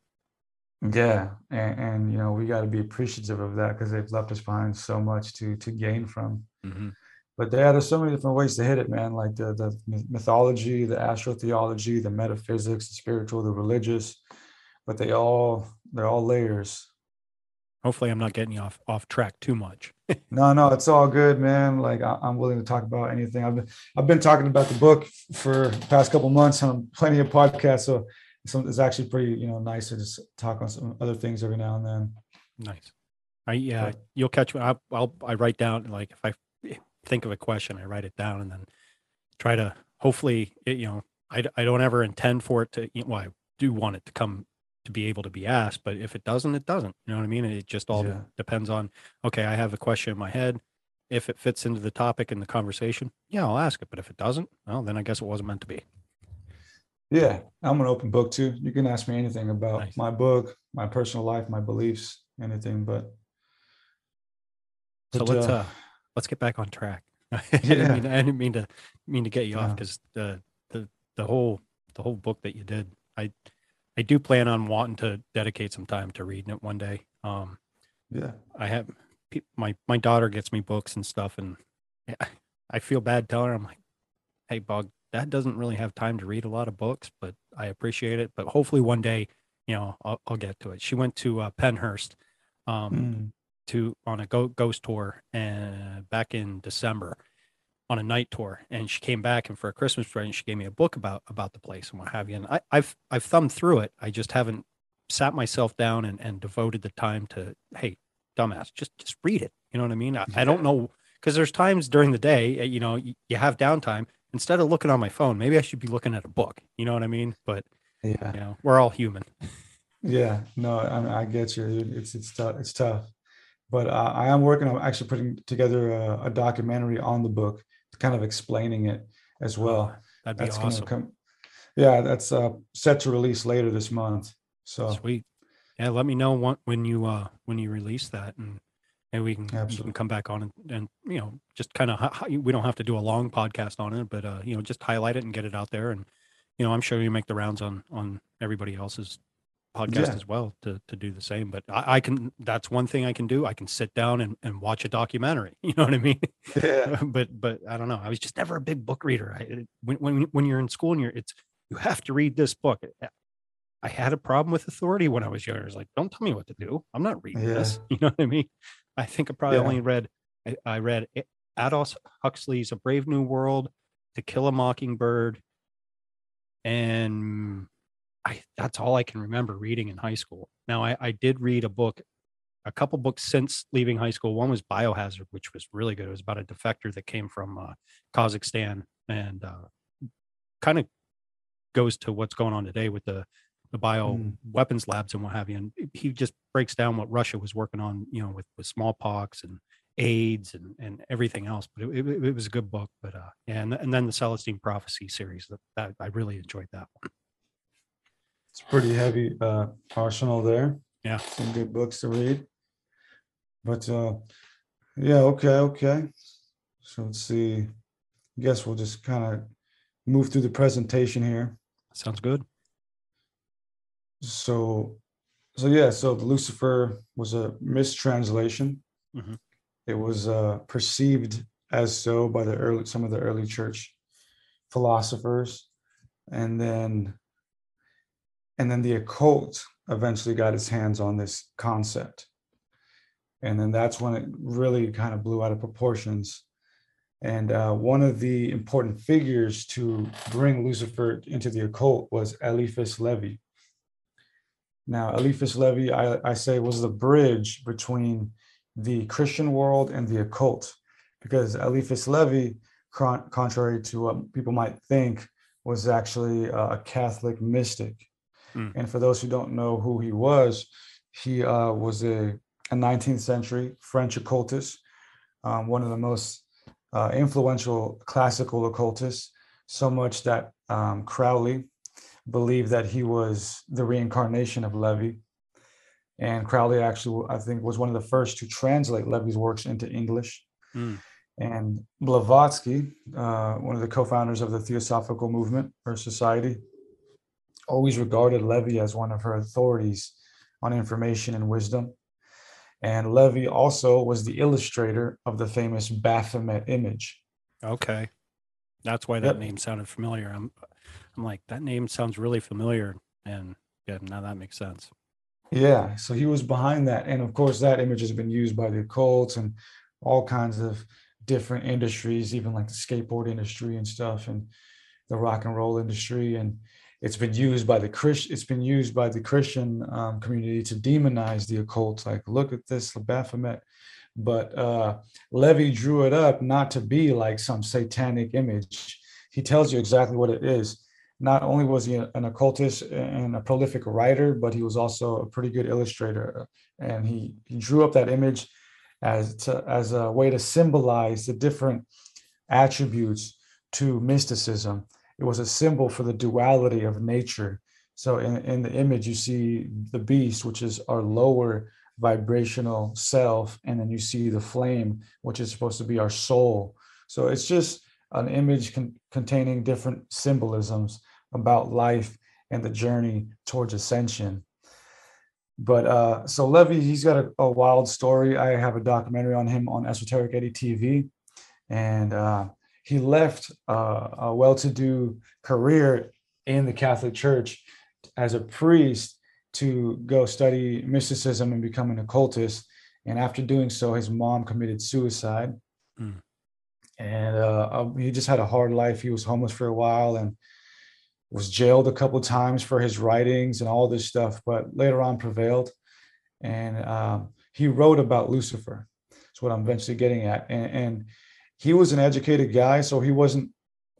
Yeah, and, and you know we got to be appreciative of that because they've left us behind so much to to gain from. Mm-hmm. But yeah, there's so many different ways to hit it, man. Like the the mythology, the astrotheology, the metaphysics, the spiritual, the religious, but they all they're all layers. Hopefully, I'm not getting you off off track too much. no, no, it's all good, man. Like I, am willing to talk about anything. I've been I've been talking about the book for the past couple months on plenty of podcasts, so it's actually pretty you know nice to just talk on some other things every now and then. Nice. I yeah, you'll catch me. I'll, I'll I write down like if I think of a question, I write it down and then try to hopefully, it, you know, I, I don't ever intend for it to, well, I do want it to come to be able to be asked, but if it doesn't, it doesn't. You know what I mean? It just all yeah. depends on, okay, I have a question in my head. If it fits into the topic and the conversation, yeah, I'll ask it. But if it doesn't, well, then I guess it wasn't meant to be. Yeah, I'm an open book too. You can ask me anything about nice. my book, my personal life, my beliefs, anything. But, but so let's uh, uh let's get back on track. I, didn't mean, I didn't mean to mean to get you off because the the the whole the whole book that you did, I I do plan on wanting to dedicate some time to reading it one day. Um, yeah, I have my my daughter gets me books and stuff, and I feel bad telling her I'm like, hey, Bug, that doesn't really have time to read a lot of books, but I appreciate it. But hopefully one day, you know, I'll, I'll get to it. She went to uh, Pennhurst um, mm to on a go, ghost tour and uh, back in December on a night tour and she came back and for a Christmas present she gave me a book about about the place and what have you and I, have I've thumbed through it. I just haven't sat myself down and, and devoted the time to hey dumbass just just read it. You know what I mean? I, I don't know because there's times during the day uh, you know you, you, have downtime. Instead of looking on my phone maybe I should be looking at a book. You know what I mean? But yeah. you know we're all human. Yeah. No I, I get you. It's it's tough it's tough. But uh, I am working on actually putting together a, a, documentary on the book, kind of explaining it as well. Oh, that'd be that's awesome. Come, yeah, that's uh, set to release later this month. So sweet. Yeah, let me know what, when you uh, when you release that, and and we can, we can come back on and, and you know just kind of we don't have to do a long podcast on it, but uh, you know just highlight it and get it out there, and you know I'm sure you make the rounds on on everybody else's podcast yeah. as well to to do the same. But I, I, can that's one thing I can do. I can sit down and, and watch a documentary. You know what I mean? Yeah. but but I don't know. I was just never a big book reader. I, when when when you're in school and you're it's you have to read this book. I had a problem with authority when I was younger. I was like, don't tell me what to do. I'm not reading yeah. this. You know what I mean? I think I probably yeah. only read I, I read Aldous Huxley's A Brave New World, To Kill a Mockingbird, and I, that's all I can remember reading in high school. Now, I, I did read a book, a couple books since leaving high school. One was Biohazard, which was really good. It was about a defector that came from uh, Kazakhstan and uh, kind of goes to what's going on today with the the bio mm. weapons labs and what have you. And he just breaks down what Russia was working on, you know, with, with smallpox and AIDS and, and everything else. But it, it, it was a good book. But uh, and, and then the Celestine Prophecy series that, that I really enjoyed that one. It's pretty heavy uh, arsenal there. Yeah, some good books to read. But uh, yeah, okay, okay. So let's see. I guess we'll just kind of move through the presentation here. Sounds good. So, so yeah, so Lucifer was a mistranslation. Mm-hmm. It was uh, perceived as so by the early some of the early church philosophers, and then and then the occult eventually got its hands on this concept. And then that's when it really kind of blew out of proportions. And uh, one of the important figures to bring lucifer into the occult was eliphas Levi. now eliphas Levi, I, I say was the bridge between the christian world and the occult. Because eliphas levi contrary to what people might think was actually a catholic mystic Mm. And for those who don't know who he was, he uh, was a, a, 19th century French occultist, um, one of the most uh, influential classical occultists, so much that um, Crowley believed that he was the reincarnation of Levi. And Crowley actually, I think, was one of the first to translate Levi's works into English. Mm. And Blavatsky, uh, one of the co-founders of the Theosophical Movement or Society, always regarded Levi as one of her authorities on information and wisdom. And Levi also was the illustrator of the famous Baphomet image. Okay. That's why that yep. name sounded familiar. I'm I'm like, that name sounds really familiar. And yeah, now that makes sense. Yeah. So he was behind that. And of course, that image has been used by the occults and all kinds of different industries, even like the skateboard industry and stuff, and the rock and roll industry. And it's been used by the Christian, it's been used by the Christian um, community to demonize the occult. Like, look at this Baphomet. But uh, Levi drew it up not to be like some satanic image. He tells you exactly what it is not only was he an occultist and a prolific writer, but he was also a pretty good illustrator. And he, he drew up that image as, to, as a way to symbolize the different attributes to mysticism. It was a symbol for the duality of nature. So in, in the image, you see the beast, which is our lower vibrational self, and then you see the flame, which is supposed to be our soul. So it's just an image con- containing different symbolisms about life and the journey towards ascension. But uh, so Levi, he's got a, a, wild story. I have a documentary on him on Esoteric Eddie TV, and uh, he left uh, a well-to-do career in the Catholic Church as a priest to go study mysticism and become an occultist. And after doing so, his mom committed suicide. Mm and uh, um, he just had a hard life. He was homeless for a while and was jailed a couple times for his writings and all this stuff, but later on prevailed. And um, he wrote about Lucifer. That's what I'm eventually getting at. And, and, he was an educated guy, so he wasn't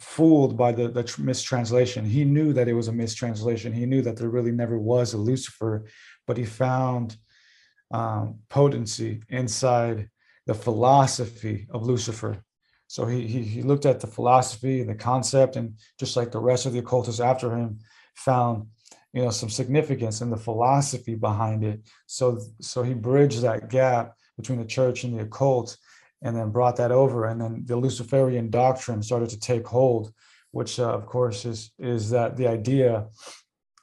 fooled by the, the mistranslation. He knew that it was a mistranslation. He knew that there really never was a Lucifer, but he found um, potency inside the philosophy of Lucifer so he, he, he looked at the philosophy and the concept, and just like the rest of the occultists after him, found you know some significance in the philosophy behind it. So so he bridged that gap between the church and the occult, and then brought that over, and then the Luciferian doctrine started to take hold, which uh, of course is is that the idea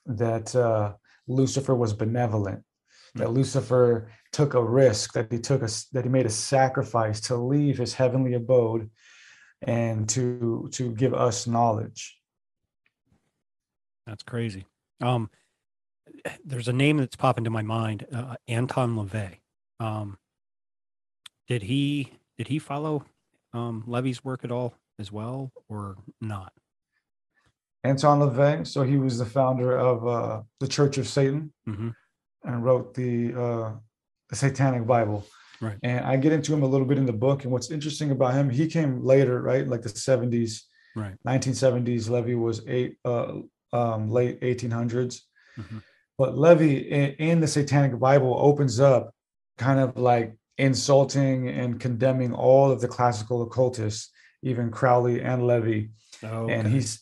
that uh, Lucifer was benevolent, that hmm. Lucifer took a risk, that he took a that he made a sacrifice to leave his heavenly abode and to to give us knowledge. That's crazy. Um, there's a name that's popping to my mind, uh, Anton LaVey. Um, did he did he follow um, Levi's work at all as well, or not? Anton LaVey. So he was the founder of uh, the Church of Satan mm-hmm. and wrote the uh, the Satanic Bible. Right. And I get into him a little bit in the book. And what's interesting about him, he came later, right? Like the 70s, right. 1970s. Levy was eight, uh, um, late 1800s. Mm-hmm. But Levy in, in the Satanic Bible opens up kind of like insulting and condemning all of the classical occultists, even Crowley and Levi. Oh, okay. And he's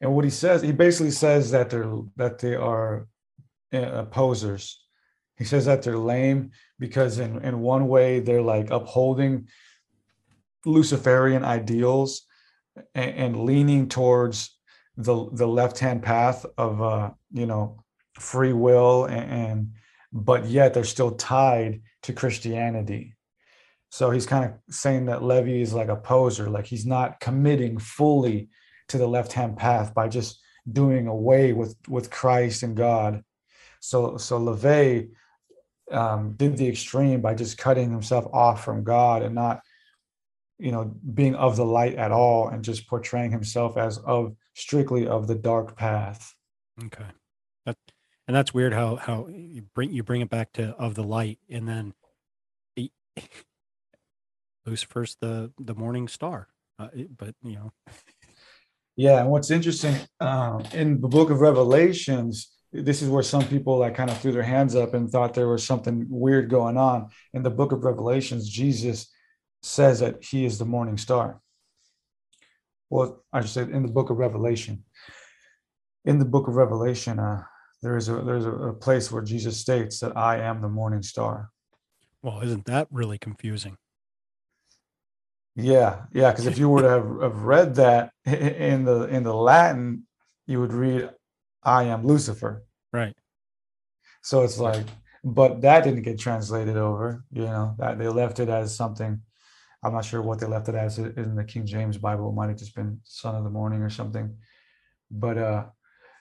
and what he says, he basically says that they're that they are uh, posers he says that they're lame because in, in one way they're like upholding Luciferian ideals and, and leaning towards the the left hand path of uh, you know free will and, and but yet they're still tied to Christianity. So he's kind of saying that Levi is like a poser, like he's not committing fully to the left hand path by just doing away with with Christ and God. So so LaVey um, did the extreme by just cutting himself off from God and not, you know, being of the light at all and just portraying himself as of strictly of the dark path. Okay. And that's weird how, how you bring, you bring it back to of the light and then he, Lucifer's the, the morning star. Uh, but you know, yeah. And what's interesting um, in the book of Revelations, this is where some people like kind of threw their hands up and thought there was something weird going on in the book of revelations jesus says that he is the morning star. Well, I should say in the book of Revelation. In the book of Revelation, uh, there is a there's a, place where Jesus states that I am the morning star. Well, isn't that really confusing? Yeah, yeah. Because if you were to have, have read that in the in the Latin, you would read, "I am Lucifer." Right. So it's like, but that didn't get translated over. You know, that they left it as something. I'm not sure what they left it as in the King James Bible. It might have just been "Son of the Morning" or something. But uh,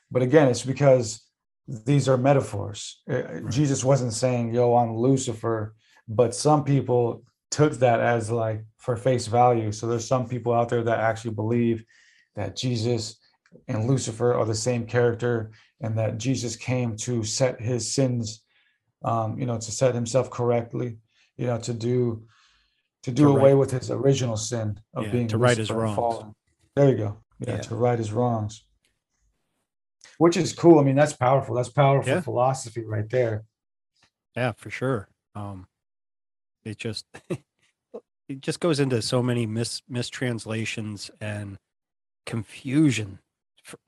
but again, it's because these are metaphors. Uh, right. Jesus wasn't saying, "Yo, I'm Lucifer," but some people took that as like for face value. So there's some people out there that actually believe that Jesus and Lucifer are the same character, and that Jesus came to set his sins, um, you know, to set himself correctly, you know, to do to do to away with his original sin of yeah, being to right his wrongs. Fallen. There you go. Yeah, yeah, to right his wrongs. Which is cool. I mean, that's powerful. That's powerful yeah. philosophy right there. Yeah, for sure. Um, it just it just goes into so many mis mistranslations and confusion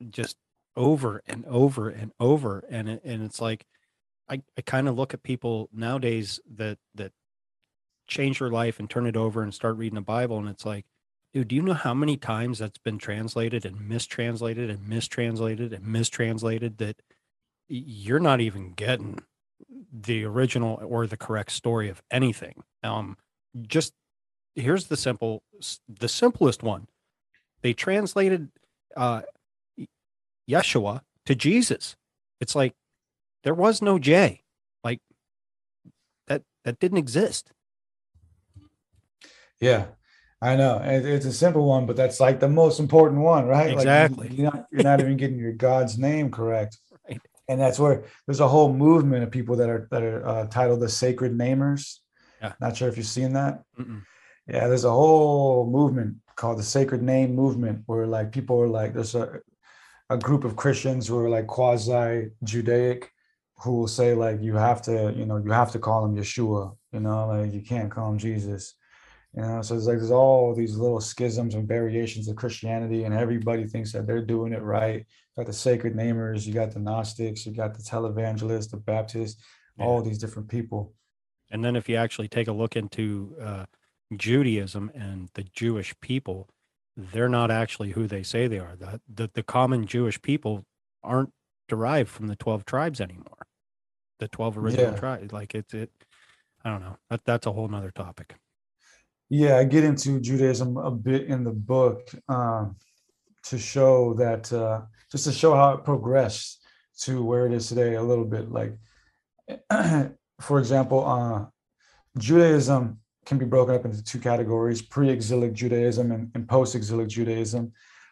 just over and over and over and it, and it's like I, I kind of look at people nowadays that that change their life and turn it over and start reading the Bible and it's like dude do you know how many times that's been translated and mistranslated and mistranslated and mistranslated that you're not even getting the original or the correct story of anything. Um, just here's the simple, the simplest one. They translated uh, Yeshua to Jesus. It's like there was no J, like that. That didn't exist. Yeah, I know. It's a simple one, but that's like the most important one, right? Exactly. Like you're, not, you're not even getting your God's name correct right. and that's where there's a whole movement of people that are that are uh, titled the sacred namers. Yeah. Not sure if you've seen that. Mm-mm. Yeah, there's a whole movement called the Sacred Name Movement, where like people are like there's a a group of Christians who are like quasi Judaic, who will say like you have to you know you have to call him Yeshua, you know like you can't call him Jesus. You know, so it's like there's all these little schisms and variations of Christianity, and everybody thinks that they're doing it right. You got the sacred namers, you got the Gnostics, you got the televangelists, the Baptists, yeah. all these different people. And then if you actually take a look into uh, Judaism and the Jewish people, they're not actually who they say they are. The, the, the common Jewish people aren't derived from the 12 tribes anymore. The 12 original yeah. tribes. Like it's, it, I don't know. That, that's a whole nother topic. Yeah, I get into Judaism a bit in the book um, to show that, uh, just to show how it progressed to where it is today a little bit. Like, for example, uh, Judaism can be broken up into two categories pre exilic Judaism and, and post exilic Judaism.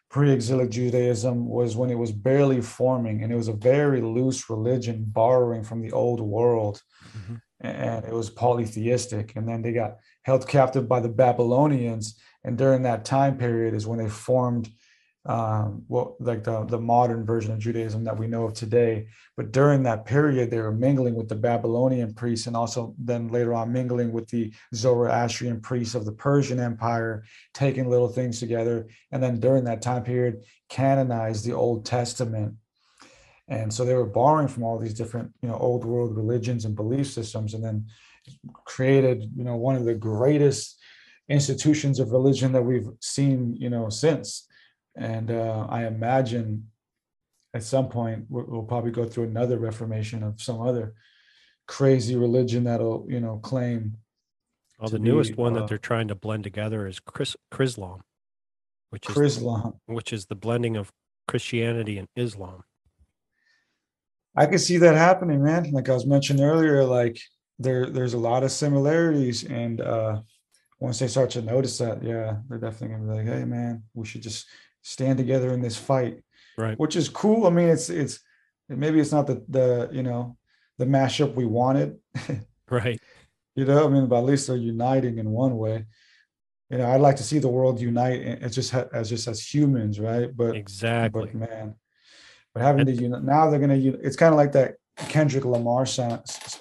Pre exilic Judaism was when it was barely forming and it was a very loose religion borrowing from the old world. Mm-hmm. And it was polytheistic. And then they got held captive by the Babylonians. And during that time period is when they formed um, well, like the, the modern version of Judaism that we know of today. But during that period, they were mingling with the Babylonian priests and also then later on mingling with the Zoroastrian priests of the Persian Empire, taking little things together. And then during that time period, canonized the Old Testament. And so they were borrowing from all these different, you know, old world religions and belief systems, and then created, you know, one of the greatest institutions of religion that we've seen, you know, since and uh, I imagine at some point we'll probably go through another reformation of some other crazy religion that'll you know claim. Well, the newest be, one uh, that they're trying to blend together is Chris, Chrislam, which is Chrislam, which is the blending of Christianity and Islam. I can see that happening, man. Like I was mentioning earlier, like there there's a lot of similarities, and uh once they start to notice that, yeah, they're definitely gonna be like, hey, man, we should just stand together in this fight. Right. Which is cool. I mean it's it's maybe it's not the the you know the mashup we wanted. Right. You know i mean but at least they're uniting in one way. You know i'd like to see the world unite as just as just as humans right? But exactly. but man but having to unite now they're gonna it's kind of like that kendrick lamar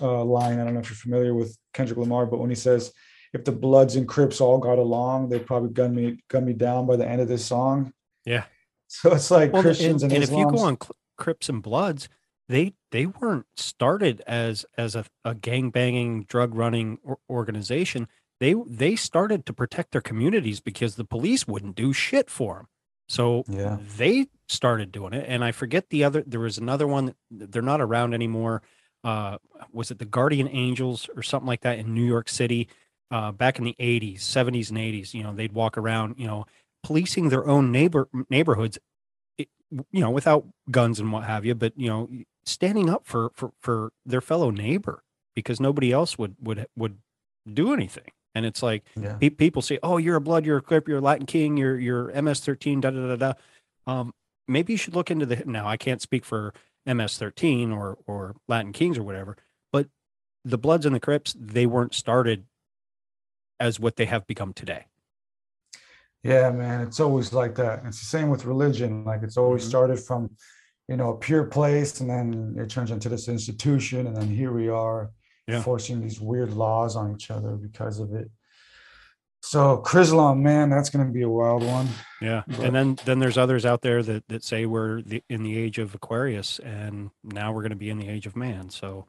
uh, line i don't know if you're familiar with kendrick lamar but when he says if the Bloods and Crips all got along, they'd probably gun me gun me down by the end of this song. Yeah. So it's like Well, Christians and, and, and if you go on Crips and Bloods, they they weren't started as as a, a gang banging, drug running organization. They they started to protect their communities because the police wouldn't do shit for them. So Yeah. they started doing it, and I forget the other. There was another one. that- They're not around anymore. Uh, was it the Guardian Angels or something like that in New York City? Uh, back in the 80s, 70s, and 80s, you know, they'd walk around, you know, policing their own neighbor neighborhoods it- you know without guns and what have you but you know standing up for for for their fellow neighbor because nobody else would would would do anything and it's like yeah. pe- people say oh you're a blood you're a clip you're a latin king you're you're ms13 da da da da um maybe you should look into the now i can't speak for ms13 or or latin kings or whatever but the bloods and the crips they weren't started as what they have become today Yeah, man, it's always like that. It's the same with religion. Like it's always Mhm. started from, you know, a pure place, and then it turns into this institution, and then here we are Yeah. forcing these weird laws on each other because of it. So Chrislam, man, that's gonna be a wild one. Yeah, But- and then then there's others out there that that say we're the, in the age of Aquarius, and now we're going to be in the age of man. So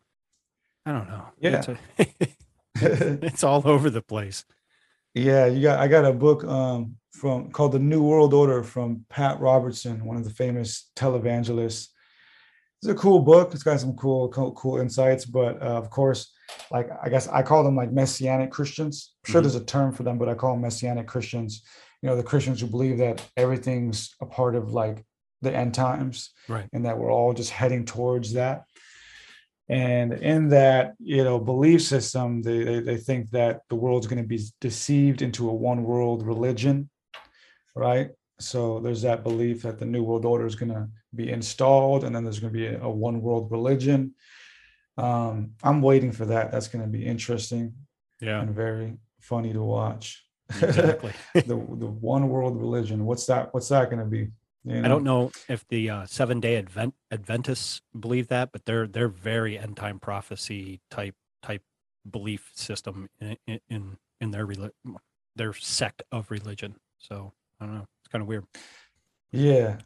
I don't know. Yeah. it's, a- it's all over the place. Yeah, you got I got a book um from called The New World Order from Pat Robertson, one of the famous televangelists. It's a cool book. It's got some cool cool, cool insights, but uh, of course, like I guess I call them like messianic Christians. I'm sure Mhm. there's a term for them, but I call them messianic Christians. You know, the Christians who believe that everything's a part of like the end times Right. and that we're all just heading towards that. And in that, you know, belief system, they they, they think that the world's going to be deceived into a one world religion, right? So there's that belief that the new world order is going to be installed, and then there's going to be a, a one world religion. Um, I'm waiting for that. That's going to be interesting Yeah, and very funny to watch. exactly. the the one world religion. What's that? What's that going to be? You I don't know if the uh, seven day Advent Adventists believe that, but they're they're very end time prophecy type type belief system in in in, their reli- their sect of religion. So I don't know. It's kind of weird. Yeah,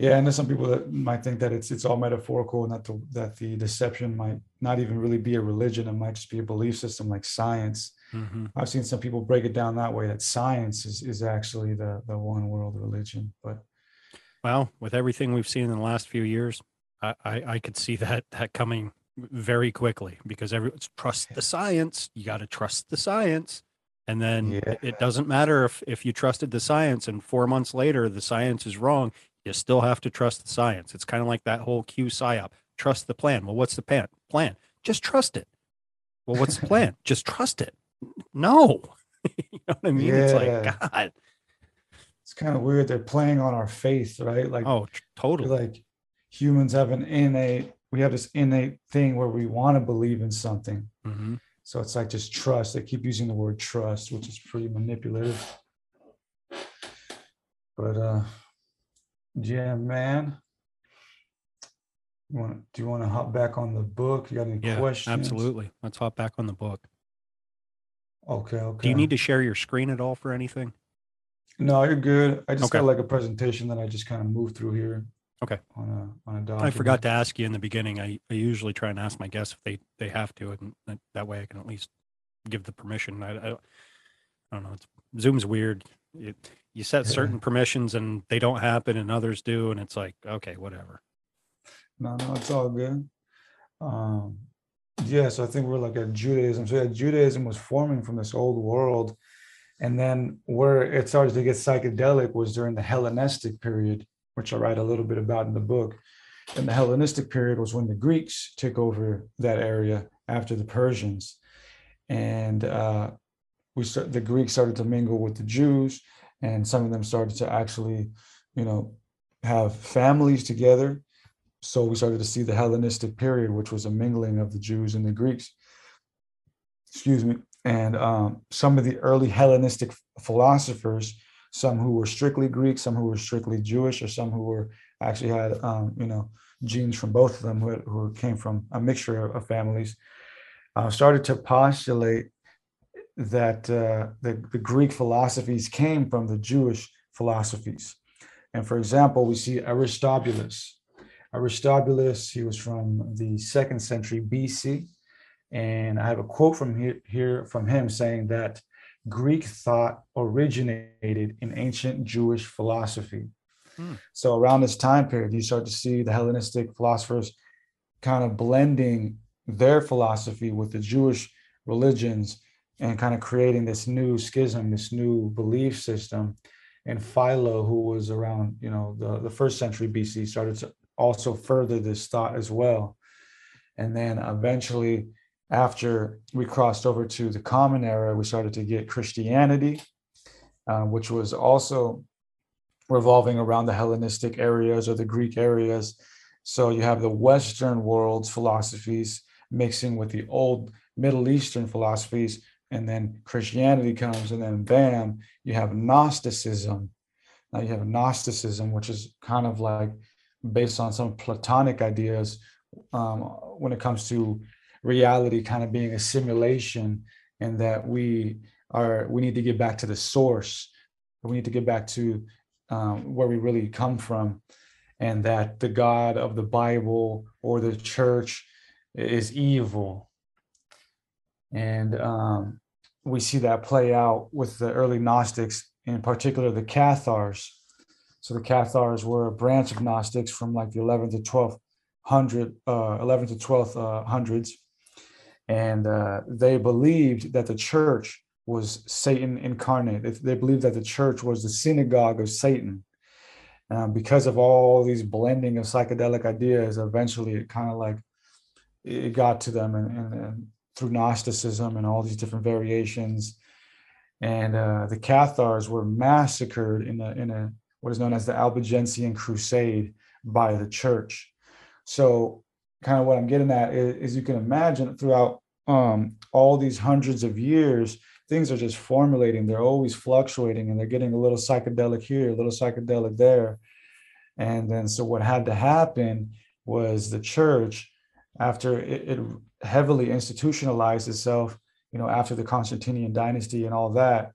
yeah, and there's some people that might think that it's it's all metaphorical and that the that the deception might not even really be a religion. It might just be a belief system like science. hmm I've seen some people break it down that way that science is is actually the the one world religion. But Well, with everything we've seen in the last few years, I, I, I could see that that coming very quickly because everyone's trust the science. You got to trust the science, and then Yeah. it, it doesn't matter if if you trusted the science and four months later the science is wrong. You still have to trust the science. It's kind of like that whole Q psyop. Trust the plan. Well, what's the plan? Plan. Just trust it. Well, what's the plan? Just trust it. No. you know what I mean? It's like God. it's kind of weird. They're playing on our faith, right? Like Oh, totally. like humans have an innate we have this innate thing where we want to believe in something. hmm So it's like just trust. They keep using the word trust, which is pretty manipulative. But uh yeah, man. You want do you want to hop back on the book? You got any Yeah, questions? absolutely. Let's hop back on the book. Okay, okay. Do you need to share your screen at all for anything? No, you're good. I just Okay. got like a presentation that I just kind of moved through here. Okay. On a on a document. I forgot to ask you in the beginning. I, I usually try and ask my guests if they, they have to, and that, that way I can at least give the permission. I, I, don't- I don't know. It's, Zoom's weird. It, you set Yeah. certain permissions and they don't happen, and others do, and it's like, okay, whatever. No, no, it's all good. Um, yeah, so I think we're like at Judaism. So yeah, Judaism was forming from this old world, and then where it started to get psychedelic was during the Hellenistic period, which I write a little bit about in the book. And the Hellenistic period was when the Greeks took over that area after the Persians, and uh, we start, the Greeks started to mingle with the Jews, and some of them started to actually, you know, have families together so we started to see the Hellenistic period, which was a mingling of the Jews and the Greeks. Excuse me. And um, some of the early Hellenistic philosophers, some who were strictly Greek, some who were strictly Jewish, or some who were actually had, um, you know, genes from both of them, who, who came from a mixture of families, uh, started to postulate that uh, the, the Greek philosophies came from the Jewish philosophies. And for example, we see Aristobulus. Aristobulus, he was from the second century BC. And I have a quote from here, here from him saying that Greek thought originated in ancient Jewish philosophy. Hmm. So around this time period, you start to see the Hellenistic philosophers kind of blending their philosophy with the Jewish religions and kind of creating this new schism, this new belief system. And Philo, who was around, you know, the, the first century BC, started to also further this thought as well. And then eventually, after we crossed over to the Common Era, we started to get Christianity, uh, which was also revolving around the Hellenistic areas or the Greek areas. So you have the Western world's philosophies mixing with the old Middle Eastern philosophies, and then Christianity comes, and then bam, you have Gnosticism. Now you have Gnosticism, which is kind of like based on some Platonic ideas um, when it comes to reality kind of being a simulation, and that we are we need to get back to the source. We need to get back to um, where we really come from, and that the God of the Bible or the church is evil and um, we see that play out with the early Gnostics, in particular the Cathars. So the Cathars were a branch of Gnostics from like the 11th to 12th hundred, uh, 11th to 12th uh, hundreds, and uh, they believed that the church was Satan incarnate. They, believed that the church was the synagogue of Satan. Um, because of all these blending of psychedelic ideas, eventually it kind of like it got to them, and, and, and through Gnosticism and all these different variations. And uh, the Cathars were massacred in a, in a what is known as the Albigensian Crusade by the church. So, kind of what I'm getting at is, is you can imagine throughout um, all these hundreds of years, things are just formulating. They're always fluctuating, and they're getting a little psychedelic here, a little psychedelic there. And then, so what had to happen was the church, after it, it heavily institutionalized itself, you know, after the Constantinian dynasty and all that,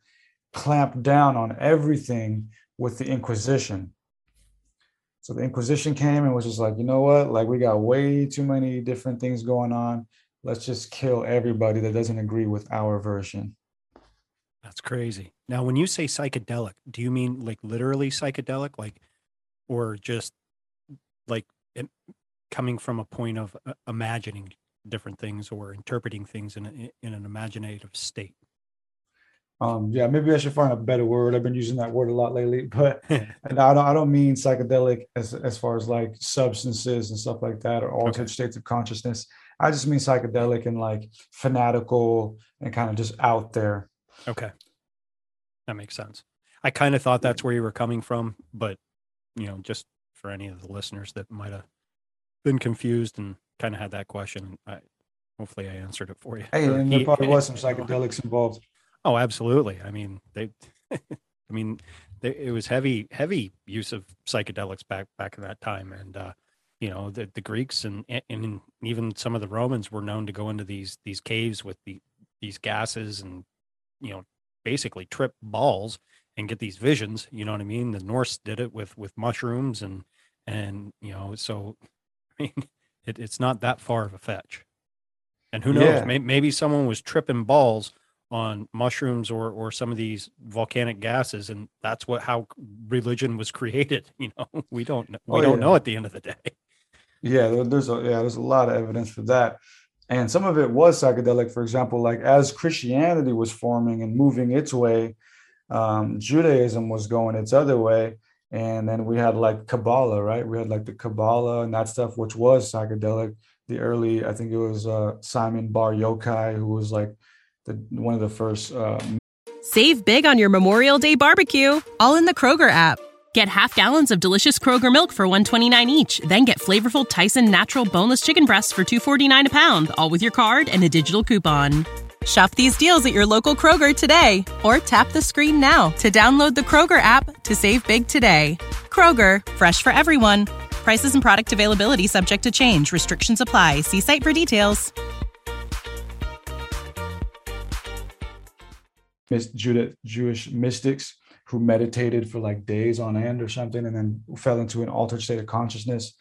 clamped down on everything with the Inquisition. So the Inquisition came and was just like, you know what? Like we got way too many different things going on. Let's just kill everybody that doesn't agree with our version. That's crazy. Now, when you say psychedelic, do you mean like literally psychedelic, like, or just like it, coming from a point of uh, imagining different things or interpreting things in, a, in an imaginative state. Um, yeah, maybe I should find a better word. I've been using that word a lot lately, but and I don't I don't mean psychedelic as as far as like substances and stuff like that or altered okay. states of consciousness. I just mean psychedelic and like fanatical and kind of just out there. Okay. That makes sense. I kind of thought that's where you were coming from, but you know, just for any of the listeners that might have been confused and kind of had that question. I, hopefully, I answered it for you. Hey, and there probably was some psychedelics involved. Oh, absolutely. I mean, they. I mean, they, it was heavy, heavy use of psychedelics back back in that time, and uh, you know, the, the Greeks and and even some of the Romans were known to go into these these caves with the these gases and you know basically trip balls and get these visions. You know what I mean? The Norse did it with with mushrooms and and you know so I mean it, it's not that far of a fetch. And who knows? Yeah. May, maybe someone was tripping balls on mushrooms or or some of these volcanic gases, and that's what how religion was created. You know, we don't we oh, don't yeah. know at the end of the day. Yeah, there's a yeah, there's a lot of evidence for that. And some of it was psychedelic. For example, like as Christianity was forming and moving its way, um, Judaism was going its other way and then we had like kabbalah right? We had like the kabbalah and that stuff which was psychedelic. The early i think it was uh, simon bar yochai who was like the one of the first uh, save big on your memorial day barbecue all in the kroger app. Get half gallons of delicious kroger milk for 129 each then get flavorful tyson natural boneless chicken breasts for 249 a pound all with your card and a digital coupon Shop these deals at your local Kroger today or tap the screen now to download the Kroger app to save big today. Kroger, fresh for everyone. Prices and product availability subject to change. Restrictions apply. See site for details. Miss Judah, Jewish mystics who meditated for like days on end or something, and then fell into an altered state of consciousness,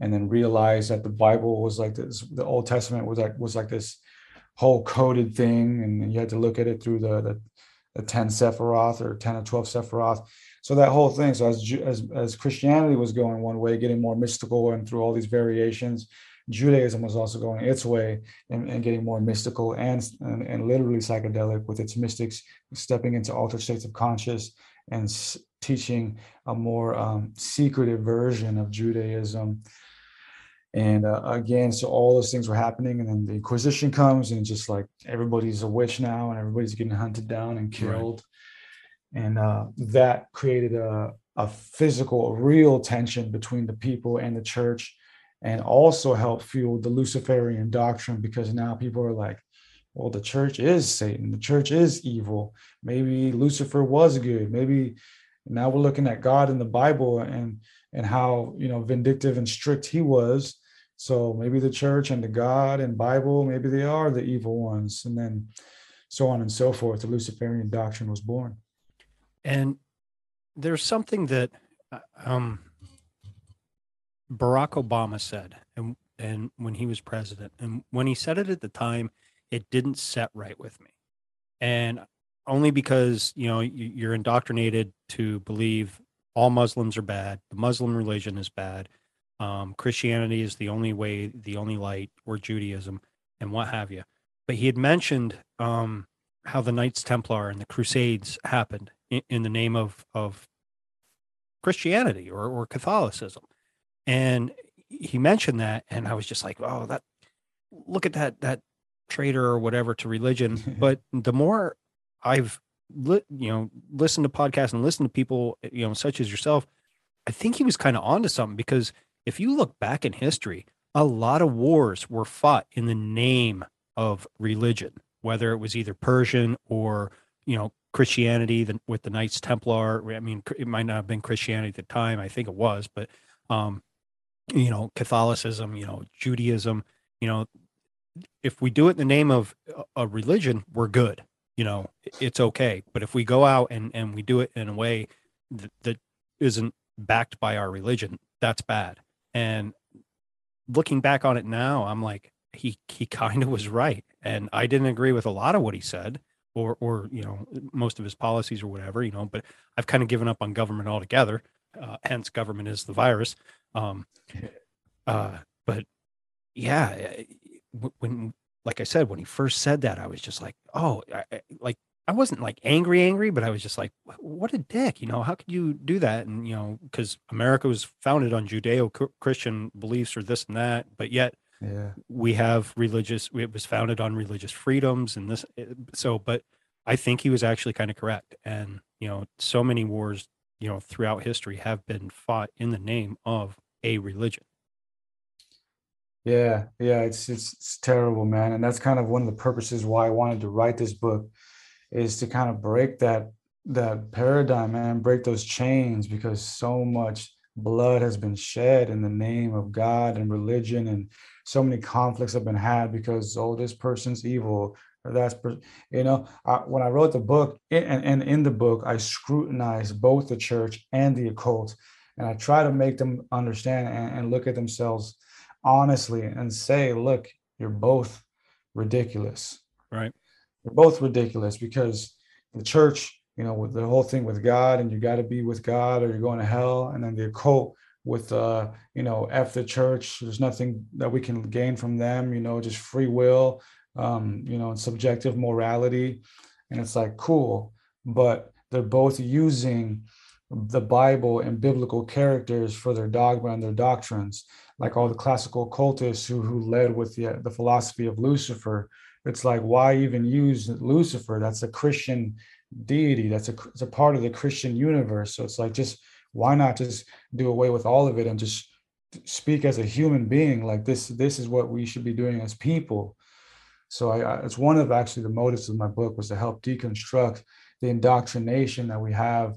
and then realized that the Bible was like this. The Old Testament was like was like this whole coded thing, and you had to look at it through the the, the ten Sephiroth or ten or twelve Sephiroth. So that whole thing. So as as as Christianity was going one way, getting more mystical, and through all these variations, Judaism was also going its way and, and getting more mystical and, and, and literally psychedelic with its mystics stepping into altered states of conscious and s- teaching a more um, secretive version of Judaism. And uh, again, so all those things were happening, and then the Inquisition comes, and just like everybody's a witch now, and everybody's getting hunted down and killed, right. and uh, that created a, a physical, a real tension between the people and the church and also helped fuel the Luciferian doctrine because now people are like, well, the church is Satan, the church is evil. Maybe Lucifer was good. Maybe now we're looking at God in the Bible and and how you know vindictive and strict he was. So maybe the church and the God and Bible, maybe they are the evil ones, and then so on and so forth. The Luciferian doctrine was born. And there's something that uh, um, Barack Obama said, and and when he was president, and when he said it at the time, it didn't set right with me, and only because you know you're indoctrinated to believe all Muslims are bad, the Muslim religion is bad, um, Christianity is the only way, the only light, or Judaism, and what have you. But he had mentioned um, how the Knights Templar and the Crusades happened in, in the name of of Christianity or, or Catholicism. And he mentioned that and i was just like oh that look at that that traitor or whatever to religion. But the more i've li- you know listen to podcasts and listen to people you know such as yourself i think he was kind of onto something because if you look back in history a lot of wars were fought in the name of religion whether it was either persian or you know christianity the, with the knights templar i mean it might not have been christianity at the time i think it was but um you know, Catholicism, you know, Judaism, you know, if we do it in the name of a religion, we're good. You know, it's okay. But if we go out and, and we do it in a way that, that isn't backed by our religion, that's bad. And looking back on it now, I'm like, he he kind of was right. And I didn't agree with a lot of what he said or or you know, most of his policies or whatever, you know, but I've kind of given up on government altogether. Uh, hence government is the virus. Um, uh, but yeah, eh, when, like I said, when he first said that, I was just like, oh, I, like I wasn't like angry, angry, but I was just like, what a dick, you know, how could you do that? And, you know, because America was founded on Judeo Christian beliefs or this and that, but yet yeah. we have religious, it was founded on religious freedoms and this. Eh, so, but I think he was actually kind of correct. And, you know, so many wars, you know, throughout history have been fought in the name of a religion. Yeah, yeah, it's, it's it's terrible, man, and that's kind of one of the purposes why I wanted to write this book, is to kind of break that that paradigm and break those chains because so much blood has been shed in the name of God and religion, and so many conflicts have been had because oh, this person's evil or that's you know I, when I wrote the book and, and in the book I scrutinized both the church and the occult and I try to make them understand and, and look at themselves honestly and say, look, you're both ridiculous. Right. You're both ridiculous because the church, you know, with the whole thing with God and you got to be with God or you're going to hell. And then the occult with, uh, you know, F the church, there's nothing that we can gain from them, you know, just free will, um, you know, and subjective morality. And it's like, cool. But they're both using the Bible and biblical characters for their dogma and their doctrines, like all the classical cultists who, who led with the, the philosophy of Lucifer. It's like, why even use Lucifer? That's a Christian deity, that's a, it's a part of the Christian universe. So it's like, just why not just do away with all of it and just speak as a human being? Like, this, this is what we should be doing as people. So I, I, it's one of actually the motives of my book was to help deconstruct the indoctrination that we have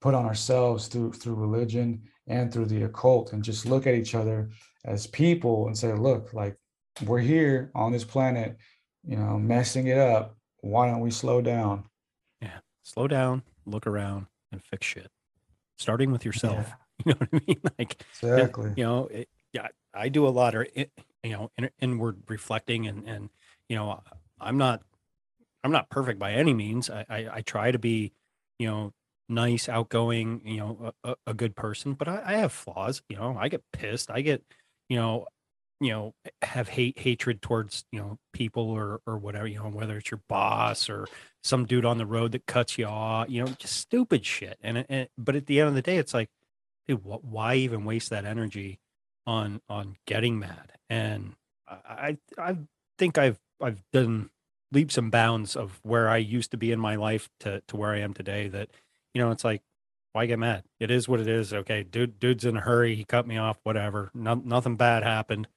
put on ourselves through through religion and through the occult and just look at each other as people and say look like we're here on this planet you know messing it up why don't we slow down Yeah. slow down, look around, and fix shit. Starting with yourself. Yeah. You know what I mean? Like exactly. You know, it, yeah, I do a lot of you know inward reflecting, and and you know, I'm not I'm not perfect by any means. I I, I try to be, you know, nice, outgoing, you know, a, a good person, but I, I have flaws. You know, I get pissed. I get, you know, you know have hate hatred towards you know people or or whatever you know whether it's your boss or some dude on the road that cuts you off you know just stupid shit and, and but at the end of the day it's like dude wh- why even waste that energy on on getting mad and i i think i've i've done leaps and bounds of where i used to be in my life to to where i am today that you know it's like why get mad it is what it is okay dude dude's in a hurry he cut me off whatever no, nothing bad happened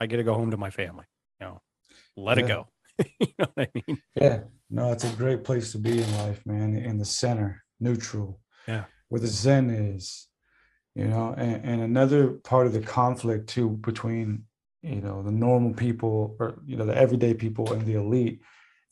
I get to go home to my family. You know, let yeah. it go. you know what I mean? Yeah. No, it's a great place to be in life, man. In the center, neutral. Yeah. Where the Zen is, you know, and, and another part of the conflict too between, you know, the normal people or, you know, the everyday people and the elite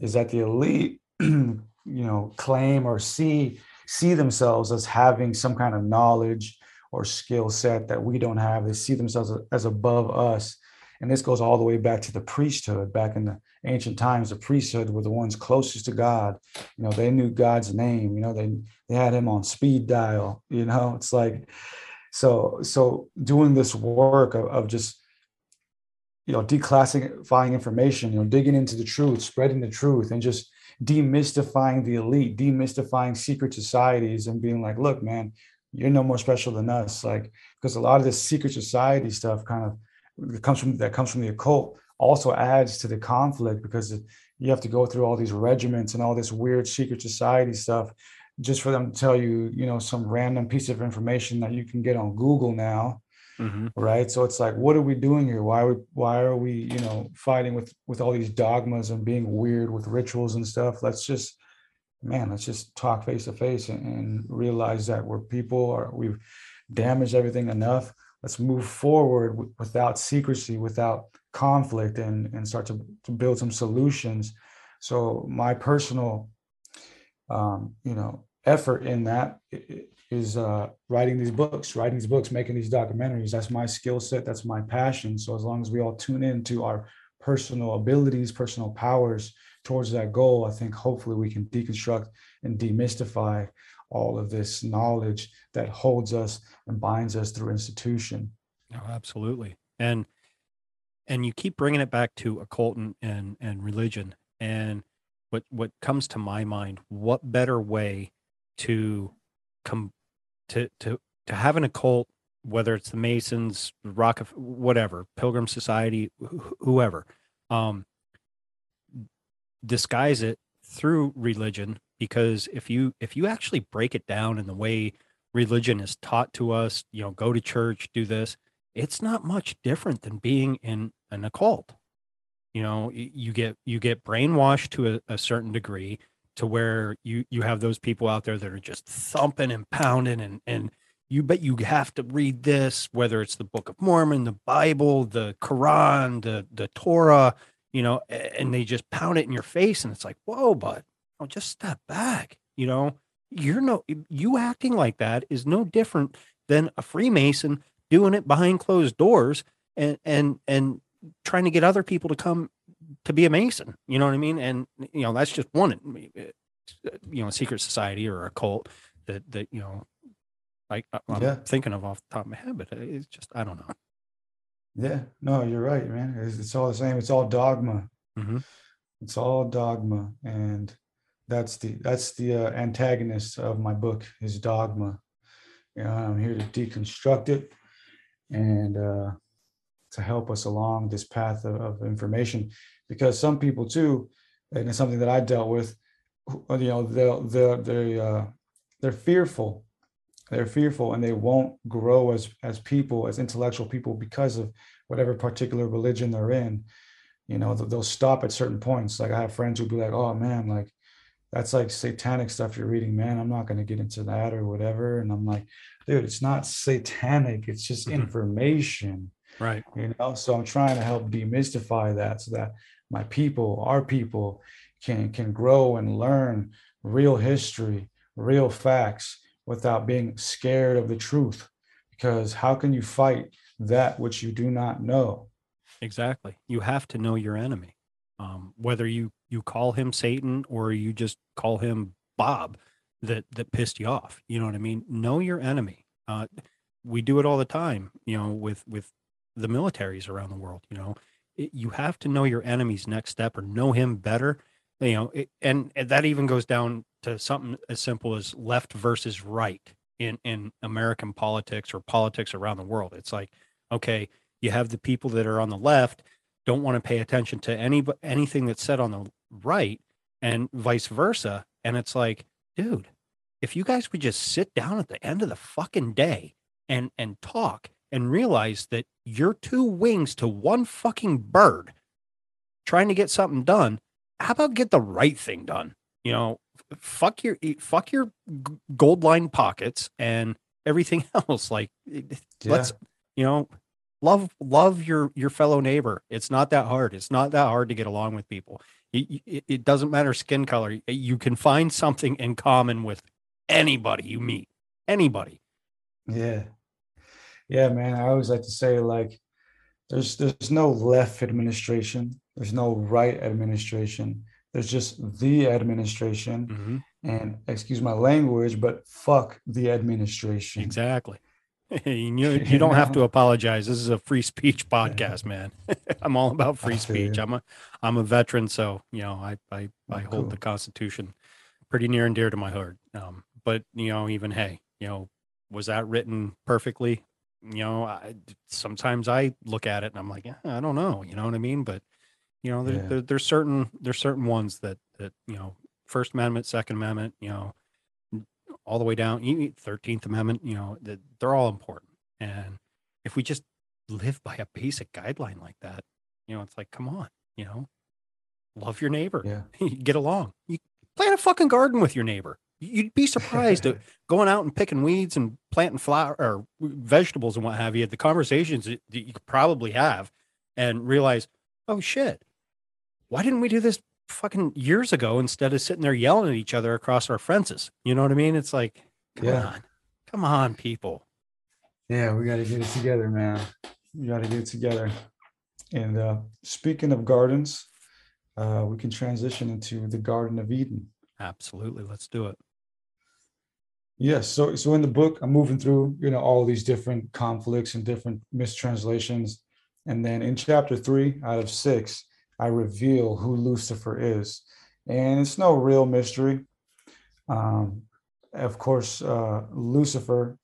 is that the elite, you know, claim or see see themselves as having some kind of knowledge or skill set that we don't have. They see themselves as above us. And this goes all the way back to the priesthood. Back in the ancient times the priesthood were the ones closest to god. You know they knew god's name. You know they they had him on speed dial you know? It's like so so doing this work of, of just you know declassifying information you know digging into the truth spreading the truth and just demystifying the elite demystifying secret societies and being like look man you're no more special than us. Like because a lot of this secret society stuff kind of comes from that comes from the occult also adds to the conflict because you have to go through all these regiments and all this weird secret society stuff just for them to tell you you know some random piece of information that you can get on google now mm-hmm. right so it's like what are we doing here why are we why are we you know fighting with with all these dogmas and being weird with rituals and stuff let's just man let's just talk face to face and realize that we're people or we've damaged everything enough let's move forward without secrecy, without conflict, and and start to, to build some solutions. So my personal, um, you know, effort in that is uh, writing these books, writing these books, making these documentaries. That's my skill set. That's my passion. So as long as we all tune into our personal abilities, personal powers towards that goal, I think hopefully we can deconstruct and demystify all of this knowledge that holds us and binds us through institution. Oh, absolutely. And and you keep bringing it back to occult and, and, and religion. And what what comes to my mind, what better way to come to to to have an occult, whether it's the Masons, Rock of whatever, Pilgrim Society, wh- whoever, um, disguise it through religion because if you if you actually break it down in the way religion is taught to us you know go to church do this it's not much different than being in an occult. You know you get you get brainwashed to a, a certain degree to where you you have those people out there that are just thumping and pounding and and you bet you have to read this whether it's the book of mormon the bible the quran the the torah you know and they just pound it in your face and it's like whoa bud oh, just step back. You know, you're no, you acting like that is no different than a Freemason doing it behind closed doors and, and, and trying to get other people to come to be a Mason. You know what I mean? And, you know, that's just one, you know, secret society or a cult that, that, you know, like I'm yeah. thinking of off the top of my head, but it's just, I don't know. Yeah, no, you're right, man. It's, it's all the same. It's all dogma. Mm-hmm. It's all dogma. And that's the that's the uh, antagonist of my book is dogma you know i'm here to deconstruct it and uh, to help us along this path of, of, information because some people too and it's something that i dealt with you know they'll they're they uh, they're fearful they're fearful and they won't grow as as people as intellectual people because of whatever particular religion they're in you know they'll stop at certain points like i have friends who'll be like oh man like that's like satanic stuff you're reading, man. I'm not going to get into that or whatever. And I'm like, dude, it's not satanic. It's just mm-hmm. information. Right. You know, so I'm trying to help demystify that so that my people, our people can, can grow and learn real history, real facts without being scared of the truth. Because how can you fight that which you do not know? Exactly. You have to know your enemy. Um, whether you you call him Satan or you just call him Bob that that pissed you off. You know what I mean? Know your enemy. Uh, we do it all the time, you know, with with the militaries around the world. You know, it, you have to know your enemy's next step or know him better. You know, it, and, and that even goes down to something as simple as left versus right in in American politics or politics around the world. It's like, okay, you have the people that are on the left don't want to pay attention to any anything that's said on the right, and vice versa. And it's like, dude, if you guys would just sit down at the end of the fucking day and and talk and realize that you're two wings to one fucking bird trying to get something done how about get the right thing done? You know fuck your fuck your gold line pockets and everything else. Like yeah. let's you know love love your your fellow neighbor. It's not that hard. It's not that hard to get along with people. It, it doesn't matter skin color. You can find something in common with anybody you meet. Anybody. Yeah yeah, man. I always like to say like there's there's no left administration, there's no right administration. There's just the administration. Mm-hmm. And excuse my language, but fuck the administration. Exactly. you, you don't have to apologize. This is a free speech podcast, man. I'm all about free speech. I'm a I'm a veteran, so you know I I, I oh, hold cool. the Constitution pretty near and dear to my heart. Um, but you know, even hey, you know, was that written perfectly? You know, I, sometimes I look at it and I'm like, yeah, I don't know, you know what I mean? But you know, there, yeah. there, there's certain there's certain ones that that you know, First Amendment, Second Amendment, you know, all the way down, Thirteenth Amendment, you know, that they're all important. And if we just live by a basic guideline like that, you know, it's like, come on, you know, love your neighbor, yeah. get along, you plant a fucking garden with your neighbor. You'd be surprised at going out and picking weeds and planting flower or vegetables and what have you. The conversations that you could probably have and realize, oh shit, why didn't we do this fucking years ago instead of sitting there yelling at each other across our fences? You know what I mean? It's like, come yeah. on, come on, people. Yeah, we got to get it together, man. We got to get it together. And uh, speaking of gardens, uh, we can transition into the Garden of Eden. Absolutely. Let's do it. Yes. So so in the book, I'm moving through, you know, all these different conflicts and different mistranslations. And then in chapter three out of six, I reveal who Lucifer is. And it's no real mystery. Um, of course, uh, Lucifer.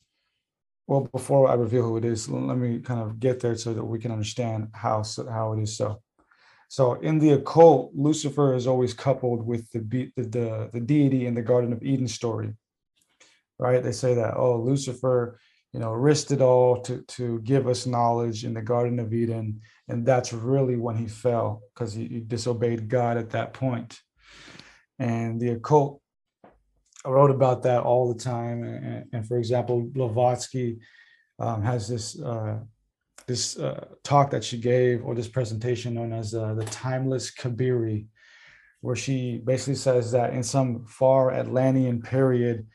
Well, before I reveal who it is, let me kind of get there so that we can understand how how it is so. So in the occult, Lucifer is always coupled with the, the, the, the deity in the Garden of Eden story right? They say that, oh, Lucifer, you know, risked it all to, to give us knowledge in the Garden of Eden. And that's really when he fell because he, he, disobeyed God at that point. And the occult wrote about that all the time. And, and for example, Blavatsky um, has this uh, this uh, talk that she gave or this presentation known as uh, the timeless Kabiri, where she basically says that in some far Atlantean period,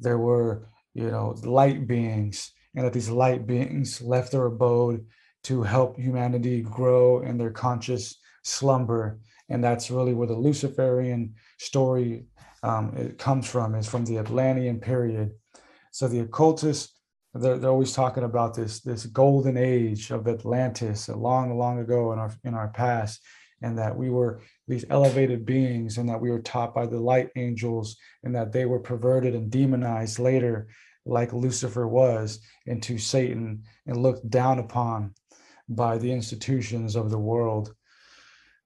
there were, you know, light beings, and that these light beings left their abode to help humanity grow in their conscious slumber. And that's really where the Luciferian story um, it comes from, is from the Atlantean period. So the occultists, they're, they're always talking about this, this golden age of Atlantis, long, long ago in our in our past, and that we were these elevated beings and that we were taught by the light angels and that they were perverted and demonized later like lucifer was into satan and looked down upon by the institutions of the world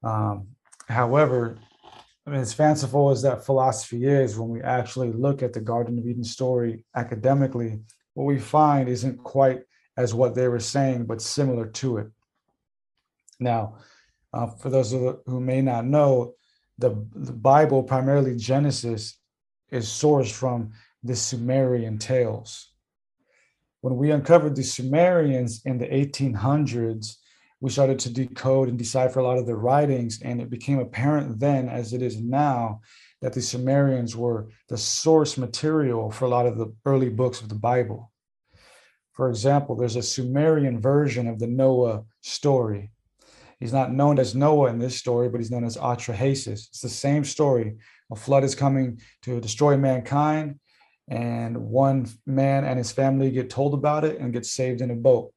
um, however I mean, as fanciful as that philosophy is, when we actually look at the Garden of Eden story academically, what we find isn't quite as what they were saying, but similar to it. Now, uh, for those who may not know, the, the Bible, primarily Genesis, is sourced from the Sumerian tales. When we uncovered the Sumerians in the 1800s, we started to decode and decipher a lot of their writings, and it became apparent then, as it is now, that the Sumerians were the source material for a lot of the early books of the Bible. For example, there's a Sumerian version of the Noah story. He's not known as Noah in this story, but he's known as Atrahasis. It's the same story. A flood is coming to destroy mankind, and one man and his family get told about it and get saved in a boat.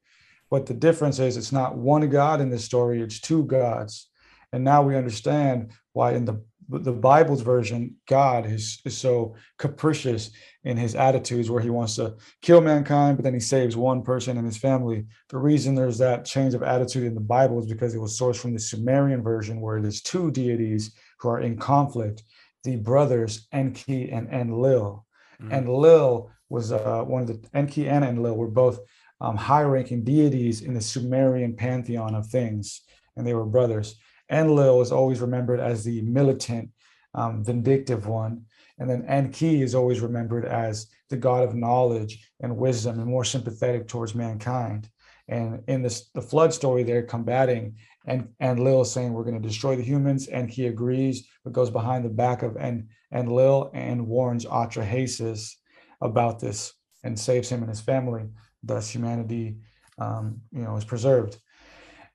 But the difference is it's not one God in this story, it's two gods. And now we understand why in the the Bible's version, God is, is so capricious in his attitudes where he wants to kill mankind, but then he saves one person and his family. The reason there's that change of attitude in the Bible is because it was sourced from the Sumerian version where there's two deities who are in conflict, the brothers Enki and Enlil. Mm-hmm. Enlil was uh, one of the Enki and Enlil were both um, high-ranking deities in the Sumerian pantheon of things, and they were brothers. Enlil is always remembered as the militant, um, vindictive one. And then Enki is always remembered as the god of knowledge and wisdom and more sympathetic towards mankind. And in this the flood story, they're combating and Enlil saying we're going to destroy the humans. And he agrees, but goes behind the back of and Enlil and warns Atrahasis about this and saves him and his family. Thus, humanity, um, you know, is preserved.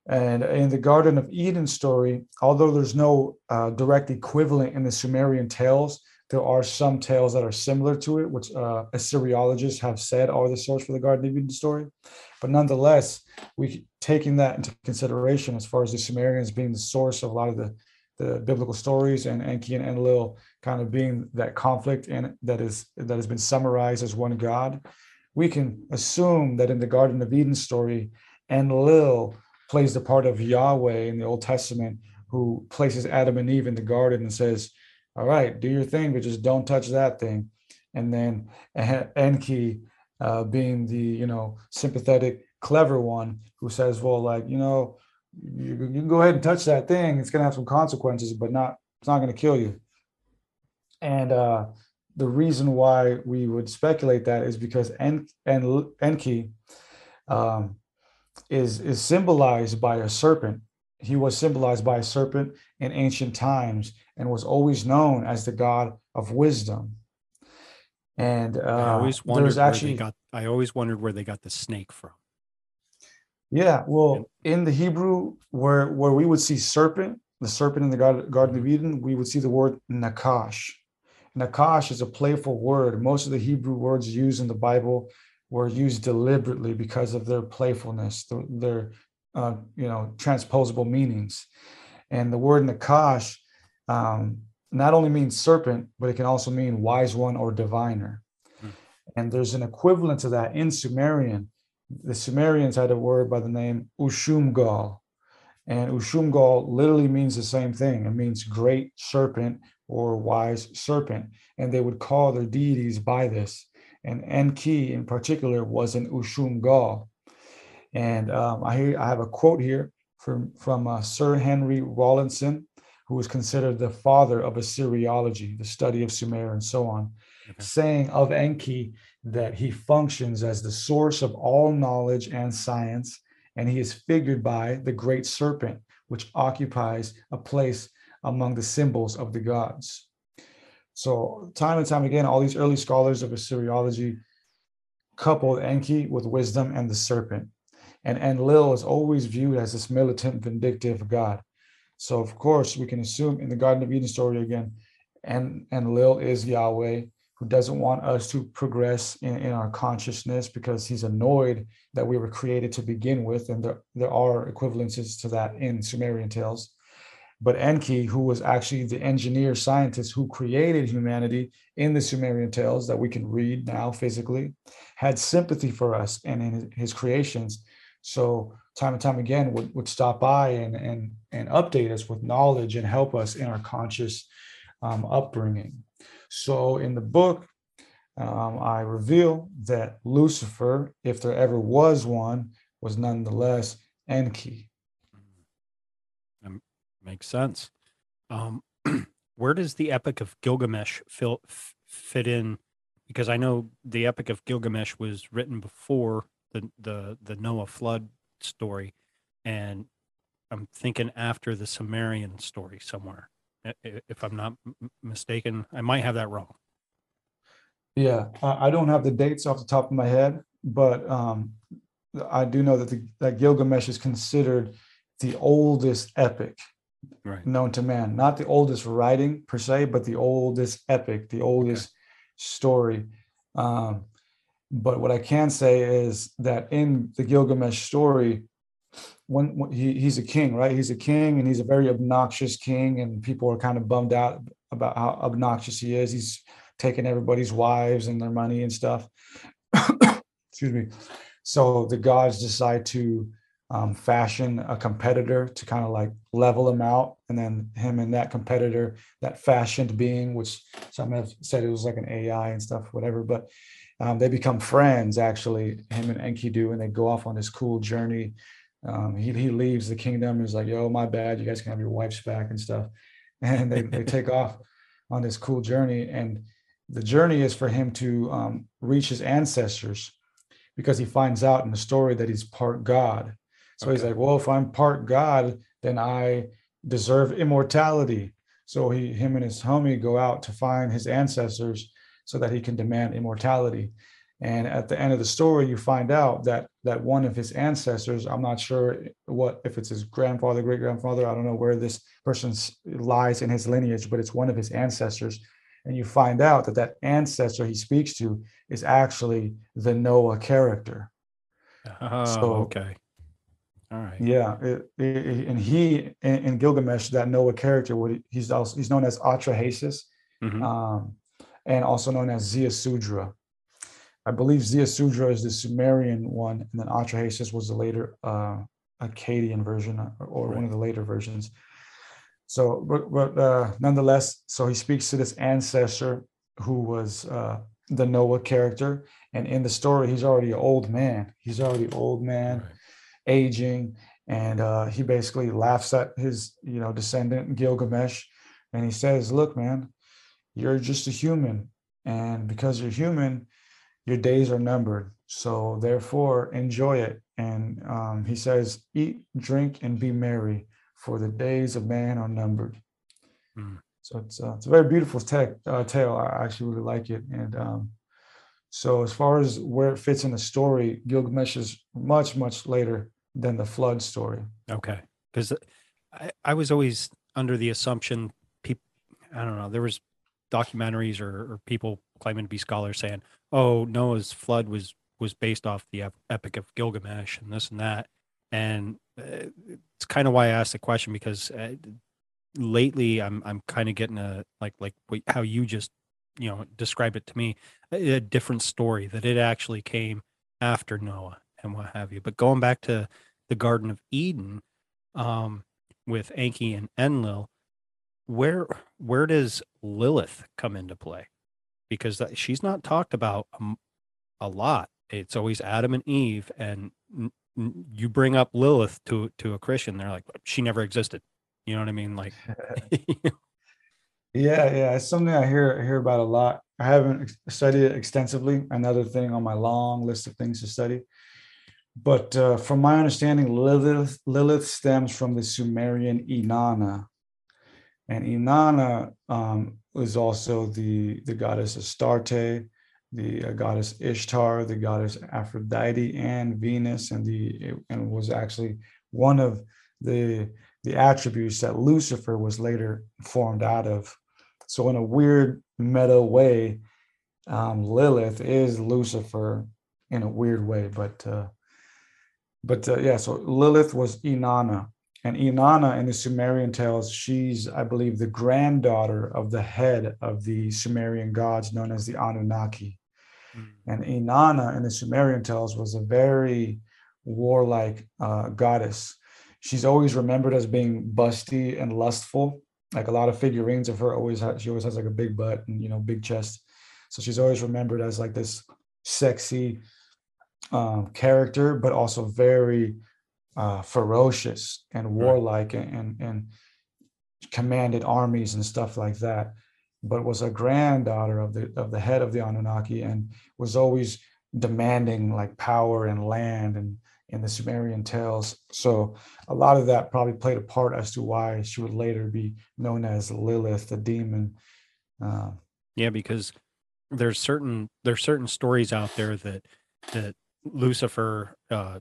And in the Garden of Eden story, although there's no uh, direct equivalent in the Sumerian tales, there are some tales that are similar to it, which uh, Assyriologists have said are the source for the Garden of Eden story. But nonetheless, we taking that into consideration as far as the Sumerians being the source of a lot of the, the biblical stories and Enki and Enlil kind of being that conflict and that is that has been summarized as one God, we can assume that in the Garden of Eden story, Enlil plays the part of Yahweh in the Old Testament, who places Adam and Eve in the garden and says, All right, do your thing, but just don't touch that thing. And then Enki, uh, being the you know sympathetic, clever one, who says, Well, like, you know, you, you can go ahead and touch that thing. It's gonna have some consequences, but not it's not gonna kill you. And uh the reason why we would speculate that is because En- En- Enki um, is is symbolized by a serpent. He was symbolized by a serpent in ancient times and was always known as the god of wisdom. And uh, I always wondered actually got. I always wondered where they got the snake from. Yeah, well, in the Hebrew, where where we would see serpent, the serpent in the Garden of Eden, we would see the word nakash. Nakash is a playful word. Most of the Hebrew words used in the Bible were used deliberately because of their playfulness, their uh, you know transposable meanings. And the word nakash um, not only means serpent, but it can also mean wise one or diviner. Hmm. And there's an equivalent to that in Sumerian. The Sumerians had a word by the name Ushumgal. And Ushumgal literally means the same thing. It means great serpent or wise serpent. And they would call their deities by this and Enki in particular was an Ushumgal. And um, I, hear, I have a quote here from, from uh, Sir Henry Rawlinson, who was considered the father of Assyriology, the study of Sumer and so on, okay. saying of Enki that he functions as the source of all knowledge and science, and he is figured by the great serpent, which occupies a place among the symbols of the gods. So time and time again, all these early scholars of Assyriology coupled Enki with wisdom and the serpent. And Enlil is always viewed as this militant, vindictive god. So of course, we can assume in the Garden of Eden story again, and Enlil is Yahweh who doesn't want us to progress in, in our consciousness because he's annoyed that we were created to begin with. And there, there are equivalences to that in Sumerian tales. But Enki, who was actually the engineer scientist who created humanity in the Sumerian tales that we can read now physically, had sympathy for us and in his creations. So time and time again would, would stop by and, and, and update us with knowledge and help us in our conscious um, upbringing. So in the book, um, I reveal that Lucifer, if there ever was one, was nonetheless Enki. Makes sense. Um, where does the Epic of Gilgamesh fil- fit in? Because I know the Epic of Gilgamesh was written before the the the Noah flood story, and I'm thinking after the Sumerian story somewhere. if I'm not mistaken. I might have that wrong. Yeah, I don't have the dates off the top of my head, but um, I do know that the, that Gilgamesh is considered the oldest epic right. known to man. Not the oldest writing per se, but the oldest epic, the oldest okay. story. Um, but what I can say is that in the Gilgamesh story, when, when he, he's a king, right? He's a king and he's a very obnoxious king, and people are kind of bummed out about how obnoxious he is. He's taking everybody's wives and their money and stuff. Excuse me. So the gods decide to um, fashion a competitor to kind of like level him out. And then him and that competitor, that fashioned being, which some have said it was like an AI and stuff, whatever, but um, they become friends actually, him and Enkidu, and they go off on this cool journey. Um, he, he leaves the kingdom. He's like, yo, my bad. You guys can have your wives back and stuff. And they, they take off on this cool journey. And the journey is for him to um, reach his ancestors because he finds out in the story that he's part God. So okay. he's like, well, if I'm part God, then I deserve immortality. So he, him and his homie go out to find his ancestors so that he can demand immortality. And at the end of the story, you find out that that one of his ancestors, I'm not sure what if it's his grandfather, great grandfather, I don't know where this person lies in his lineage, but it's one of his ancestors. And you find out that that ancestor he speaks to is actually the Noah character. Oh, so, okay. All right. Yeah, it, it, and he in, in, Gilgamesh, that Noah character, what he's also he's known as Atrahasis, mm-hmm. um, and also known as Ziusudra. I believe Ziusudra is the Sumerian one, and then Atrahasis was the later uh, Akkadian version or, or right. one of the later versions. So, but, but uh, nonetheless, so he speaks to this ancestor who was uh, the Noah character, and in the story, he's already an old man. He's already old man. Right aging, and uh, he basically laughs at his you know descendant Gilgamesh, and he says, "Look, man, you're just a human, and because you're human, your days are numbered. So therefore, enjoy it." And um, he says, "Eat, drink, and be merry, for the days of man are numbered." Mm. So it's uh, it's a very beautiful te- uh, tale. I actually really like it, and um, so as far as where it fits in the story, Gilgamesh is much much later than the flood story. Okay, because I, I was always under the assumption people I don't know there was documentaries or, or people claiming to be scholars saying, "Oh, Noah's flood was was based off the Epic of Gilgamesh and this and that," and uh, it's kind of why I asked the question because uh, lately I'm I'm kind of getting a like like how you just you know describe it to me a, a different story that it actually came after Noah and what have you. But going back to the Garden of Eden um, with Enki and Enlil, where where does Lilith come into play? Because she's not talked about a, a lot. It's always Adam and Eve, and n- n- you bring up Lilith to to a Christian, they're like, she never existed. You know what I mean? Like, yeah, yeah, it's something I hear hear about a lot. I haven't studied it extensively. Another thing on my long list of things to study. But uh, from my understanding, Lilith, Lilith stems from the Sumerian Inanna. And Inanna um, is also the, the goddess Astarte, the uh, goddess Ishtar, the goddess Aphrodite, and Venus, and the and was actually one of the the attributes that Lucifer was later formed out of. So in a weird meta way, um, Lilith is Lucifer in a weird way, but uh, but uh, yeah, so Lilith was Inanna. And Inanna in the Sumerian tales, she's, I believe, the granddaughter of the head of the Sumerian gods known as the Anunnaki. Mm. And Inanna in the Sumerian tales was a very warlike uh, goddess. She's always remembered as being busty and lustful. Like a lot of figurines of her always has, she always has like a big butt and you know big chest. So she's always remembered as like this sexy, um, character, but also very uh, ferocious and warlike and, and, and commanded armies and stuff like that. But was a granddaughter of the of the head of the Anunnaki and was always demanding like power and land and in the Sumerian tales. So a lot of that probably played a part as to why she would later be known as Lilith, the demon. Uh, yeah, because there's certain there's certain stories out there that that Lucifer uh,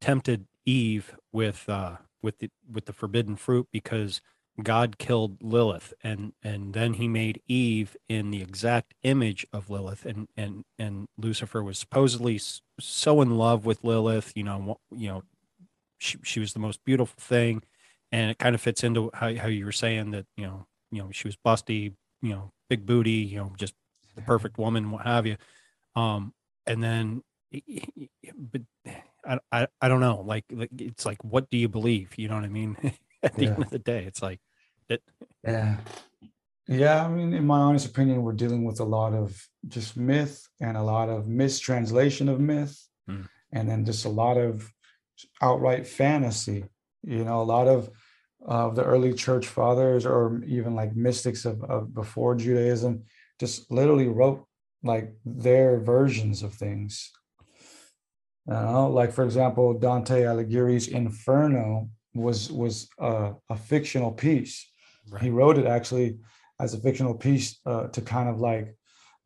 tempted Eve with uh, with the with the forbidden fruit because God killed Lilith and and then he made Eve in the exact image of Lilith and and and Lucifer was supposedly so in love with Lilith you know you know she, she was the most beautiful thing. And it kind of fits into how, how you were saying that you know you know she was busty you know big booty you know just the perfect woman what have you. Um and then but I, I, I don't know like, like it's like what do you believe you know what I mean at the yeah. end of the day it's like it. Yeah. Yeah, I mean, in my honest opinion, we're dealing with a lot of just myth and a lot of mistranslation of myth, mm. and then just a lot of outright fantasy. You know, a lot of of the early church fathers or even like mystics of, of before Judaism just literally wrote like their versions of things. You know, like for example, Dante Alighieri's Inferno was was a, a fictional piece. Right. He wrote it actually as a fictional piece uh, to kind of like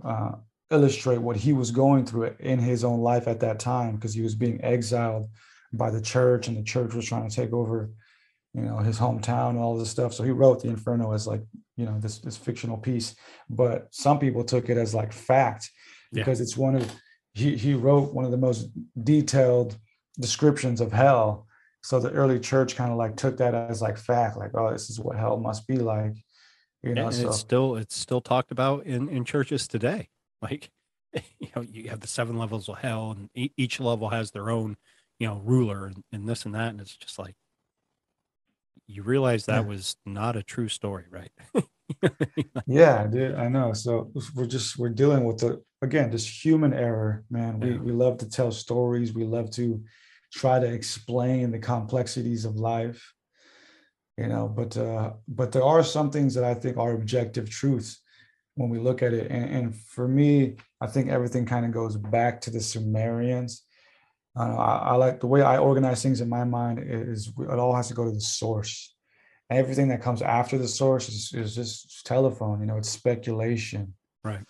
uh, illustrate what he was going through in his own life at that time because he was being exiled by the church and the church was trying to take over you know his hometown and all this stuff. So he wrote the inferno as like you know this this fictional piece but some people took it as like fact because it's one of he he wrote one of the most detailed descriptions of hell so the early church kind of like took that as like fact like oh this is what hell must be like you know and so. it's still it's still talked about in in churches today like you know you have the seven levels of hell and each level has their own you know ruler and, and this and that and it's just like you realize that yeah. was not a true story right yeah dude i know. So we're just we're dealing with the again this human error man. We yeah. we love to tell stories. We love to try to explain the complexities of life you know but uh but there are some things that i think are objective truths when we look at it. And, and for me i think everything kind of goes back to the sumerians. Uh, I, I, like the way i organize things in my mind is it all has to go to the source everything that comes after the source is, is just telephone you know it's speculation right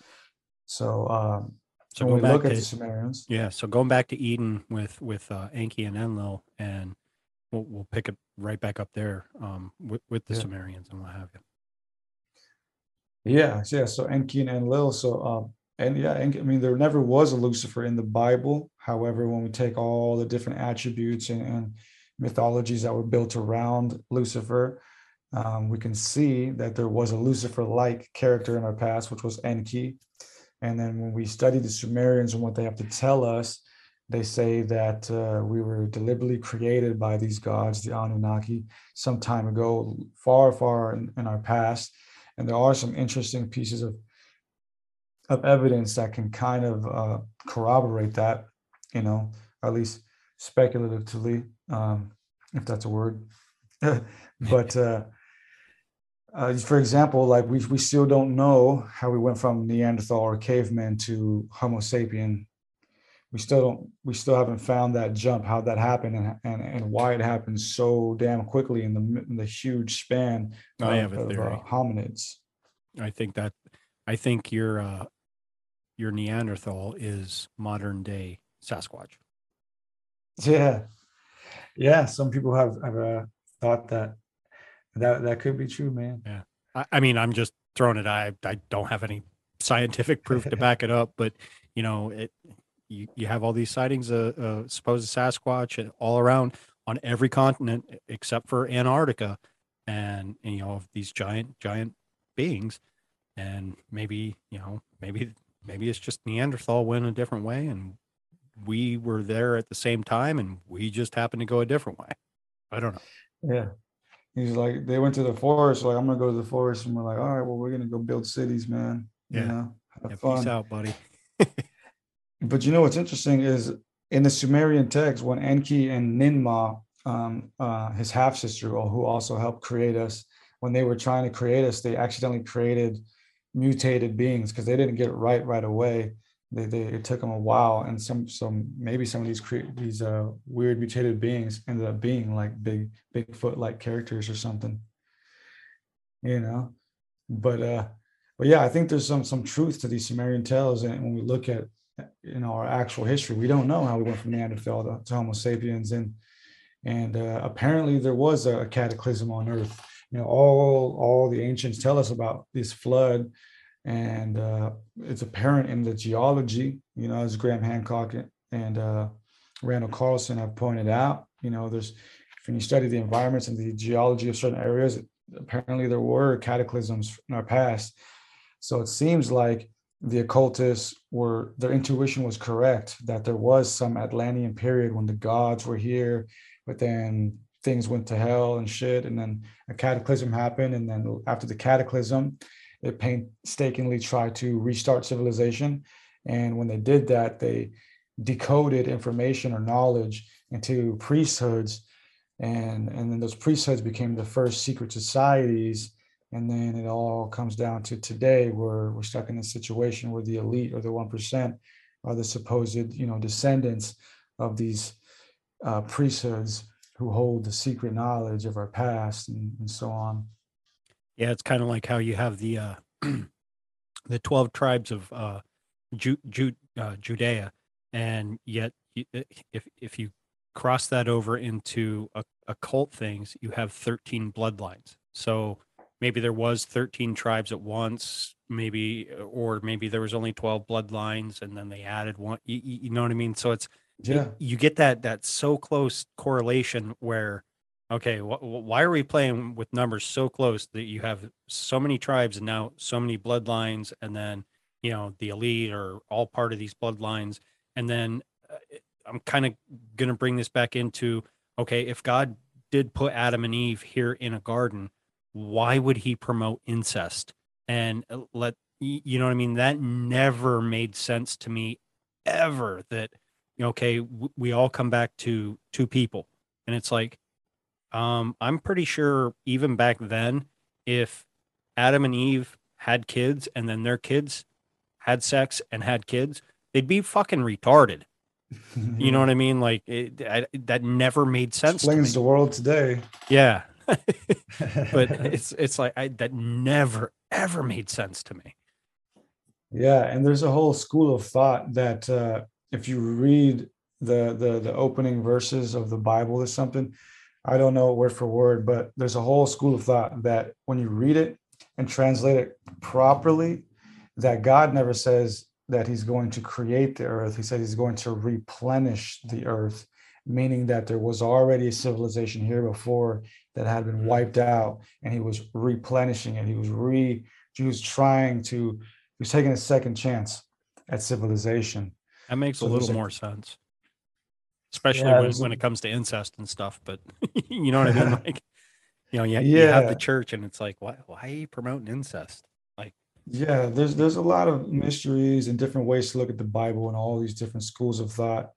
so um so when we look at the Sumerians, yeah. So going back to Eden with with uh, Enki and Enlil, and we'll we'll pick it right back up there um, with with the yeah. Sumerians and what have you. Yeah, yeah. So Enki and Enlil. So um, and yeah, Enki, I mean, there never was a Lucifer in the Bible. However, when we take all the different attributes and, and mythologies that were built around Lucifer, um, we can see that there was a Lucifer-like character in our past, which was Enki. And then when we study the Sumerians and what they have to tell us, they say that uh, we were deliberately created by these gods, the Anunnaki, some time ago, far, far in, in our past. And there are some interesting pieces of of evidence that can kind of uh, corroborate that, you know, at least speculatively, um, if that's a word. but uh, uh, for example, like we we still don't know how we went from Neanderthal or caveman to Homo sapien. We still don't. We still haven't found that jump, how that happened, and and, and why it happened so damn quickly in the in the huge span of, I of, of uh, hominids. I think that I think your uh, your Neanderthal is modern day Sasquatch. Yeah, yeah. Some people have have uh, thought that that that could be true, man. Yeah. I, I mean, I'm just throwing it. I I don't have any scientific proof to back it up, but you know, it you, you have all these sightings of uh, supposed Sasquatch all around on every continent except for Antarctica, and, and you know of these giant giant beings, and maybe you know maybe maybe it's just Neanderthal went a different way, and we were there at the same time, and we just happened to go a different way. I don't know. Yeah, he's like they went to the forest. Like i'm gonna go to the forest. And we're like all right well we're gonna go build cities man. Yeah. you know? Have yeah, fun. peace out buddy. But you know what's interesting is in the sumerian text when enki and ninmah um, uh, his half sister who also helped create us when they were trying to create us they accidentally created mutated beings because they didn't get it right right away they, they it took them a while and some some maybe some of these cre- these uh weird mutated beings ended up being like big bigfoot like characters or something you know? But uh but yeah i think there's some some truth to these sumerian tales and when we look at you know our actual history we don't know how we went from neanderthal to, to homo sapiens and and uh, apparently there was a cataclysm on earth. You know all all the ancients tell us about this flood and uh, it's apparent in the geology you know as graham hancock and uh, randall carlson have pointed out you know there's when you study the environments and the geology of certain areas apparently there were cataclysms in our past. So it seems like the occultists were their intuition was correct that there was some atlantean period when the gods were here but then things went to hell and shit and then a cataclysm happened and then after the cataclysm it painstakingly tried to restart civilization. And when they did that they decoded information or knowledge into priesthoods. And and then those priesthoods became the first secret societies. And then it all comes down to today where we're stuck in a situation where the elite or the 1% are the supposed you know descendants of these uh, priesthoods who hold the secret knowledge of our past and, and so on yeah it's kind of like how you have the uh the 12 tribes of uh, Ju- Ju- uh judea and yet if if you cross that over into occult things you have 13 bloodlines. So maybe there was 13 tribes at once maybe or maybe there was only 12 bloodlines and then they added one you, you know what i mean? So it's yeah. you get that that so close correlation where okay wh- why are we playing with numbers so close that you have so many tribes and now so many bloodlines and then you know the elite are all part of these bloodlines and then uh, i'm kind of to bring this back into okay if god did put adam and eve here in a garden why would he promote incest and uh, let you know what I mean? That never made sense to me ever that okay, we all come back to two people. And it's like, um, I'm pretty sure even back then, if Adam and Eve had kids and then their kids had sex and had kids, they'd be fucking retarded. you know what I mean? Like it, I, that never made sense. Explains the world today. Yeah, but it's it's like I, that never ever made sense to me. Yeah, and there's a whole school of thought that uh, if you read the the the opening verses of the Bible or something, I don't know word for word, but there's a whole school of thought that when you read it and translate it properly, that God never says that He's going to create the earth. He said He's going to replenish the earth, meaning that there was already a civilization here before that had been mm-hmm. wiped out and he was replenishing it. He was re he was trying to he was taking a second chance at civilization. That makes so a little more sense especially yeah, when, when it comes to incest and stuff but you know what i mean like you know you, yeah. you have the church and it's like why, why are you promoting incest like yeah there's there's a lot of mysteries and different ways to look at the bible and all these different schools of thought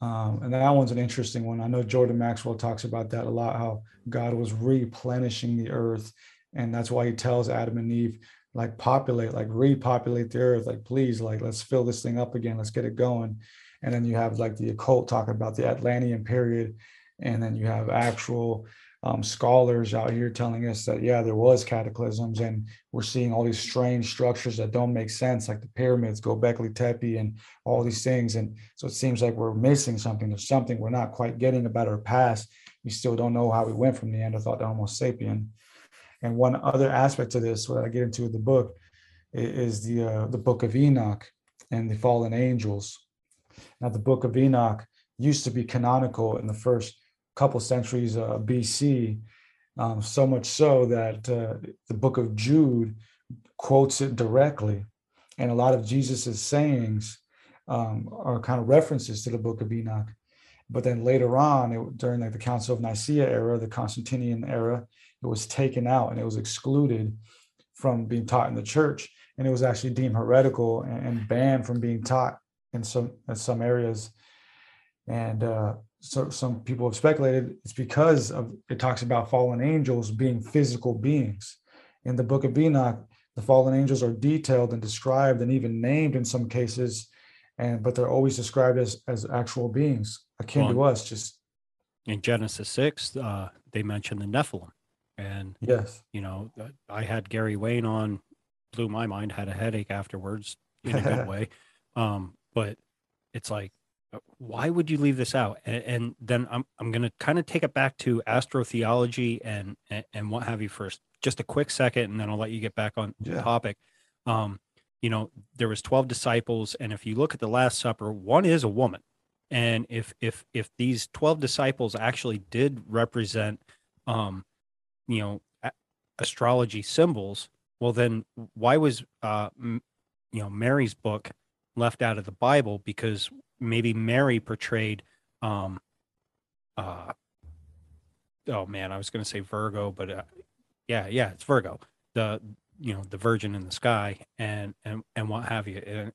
um, and that one's an interesting one. I know Jordan Maxwell talks about that a lot, how God was replenishing the earth. And that's why he tells Adam and Eve, like, populate, like, repopulate the earth. Like, please, like, let's fill this thing up again. Let's get it going. And then you have like the occult talking about the Atlantean period. And then you have actual um, scholars out here telling us that yeah there was cataclysms and we're seeing all these strange structures that don't make sense like the pyramids gobekli tepe and all these things. And so it seems like we're missing something. There's something we're not quite getting about our past. We still don't know how we went from neanderthal to homo sapien. And one other aspect to this what i get into in the book is the uh, the book of enoch and the fallen angels now the book of enoch used to be canonical in the first couple centuries uh, BC, um, so much so that uh, the book of Jude quotes it directly. And a lot of Jesus's sayings um, are kind of references to the book of Enoch. But then later on, it, during like the Council of Nicaea era, the Constantinian era, it was taken out and it was excluded from being taught in the church. And it was actually deemed heretical and, and banned from being taught in some in some areas. And uh, so some people have speculated it's because of it talks about fallen angels being physical beings. In the book of Enoch, the fallen angels are detailed and described and even named in some cases and but they're always described as as actual beings akin Well, to us. Just In Genesis 6, uh, they mention the Nephilim. And, yes, you know, I had Gary Wayne on, blew my mind, had a headache afterwards in a good way. Um, but it's like, uh, why would you leave this out? And, and then I'm, I'm going to kind of take it back to astrotheology and, and, and what have you first. Just a quick second, and then I'll let you get back on Yeah. topic. Um, you know, there was 12 disciples. And if you look at the Last Supper, one is a woman and if if if these 12 disciples actually did represent um you know a- astrology symbols well then why was uh m- you know mary's book left out of the bible because maybe mary portrayed um uh oh man i was going to say virgo but uh, yeah yeah it's virgo the you know the virgin in the sky and and and what have you and,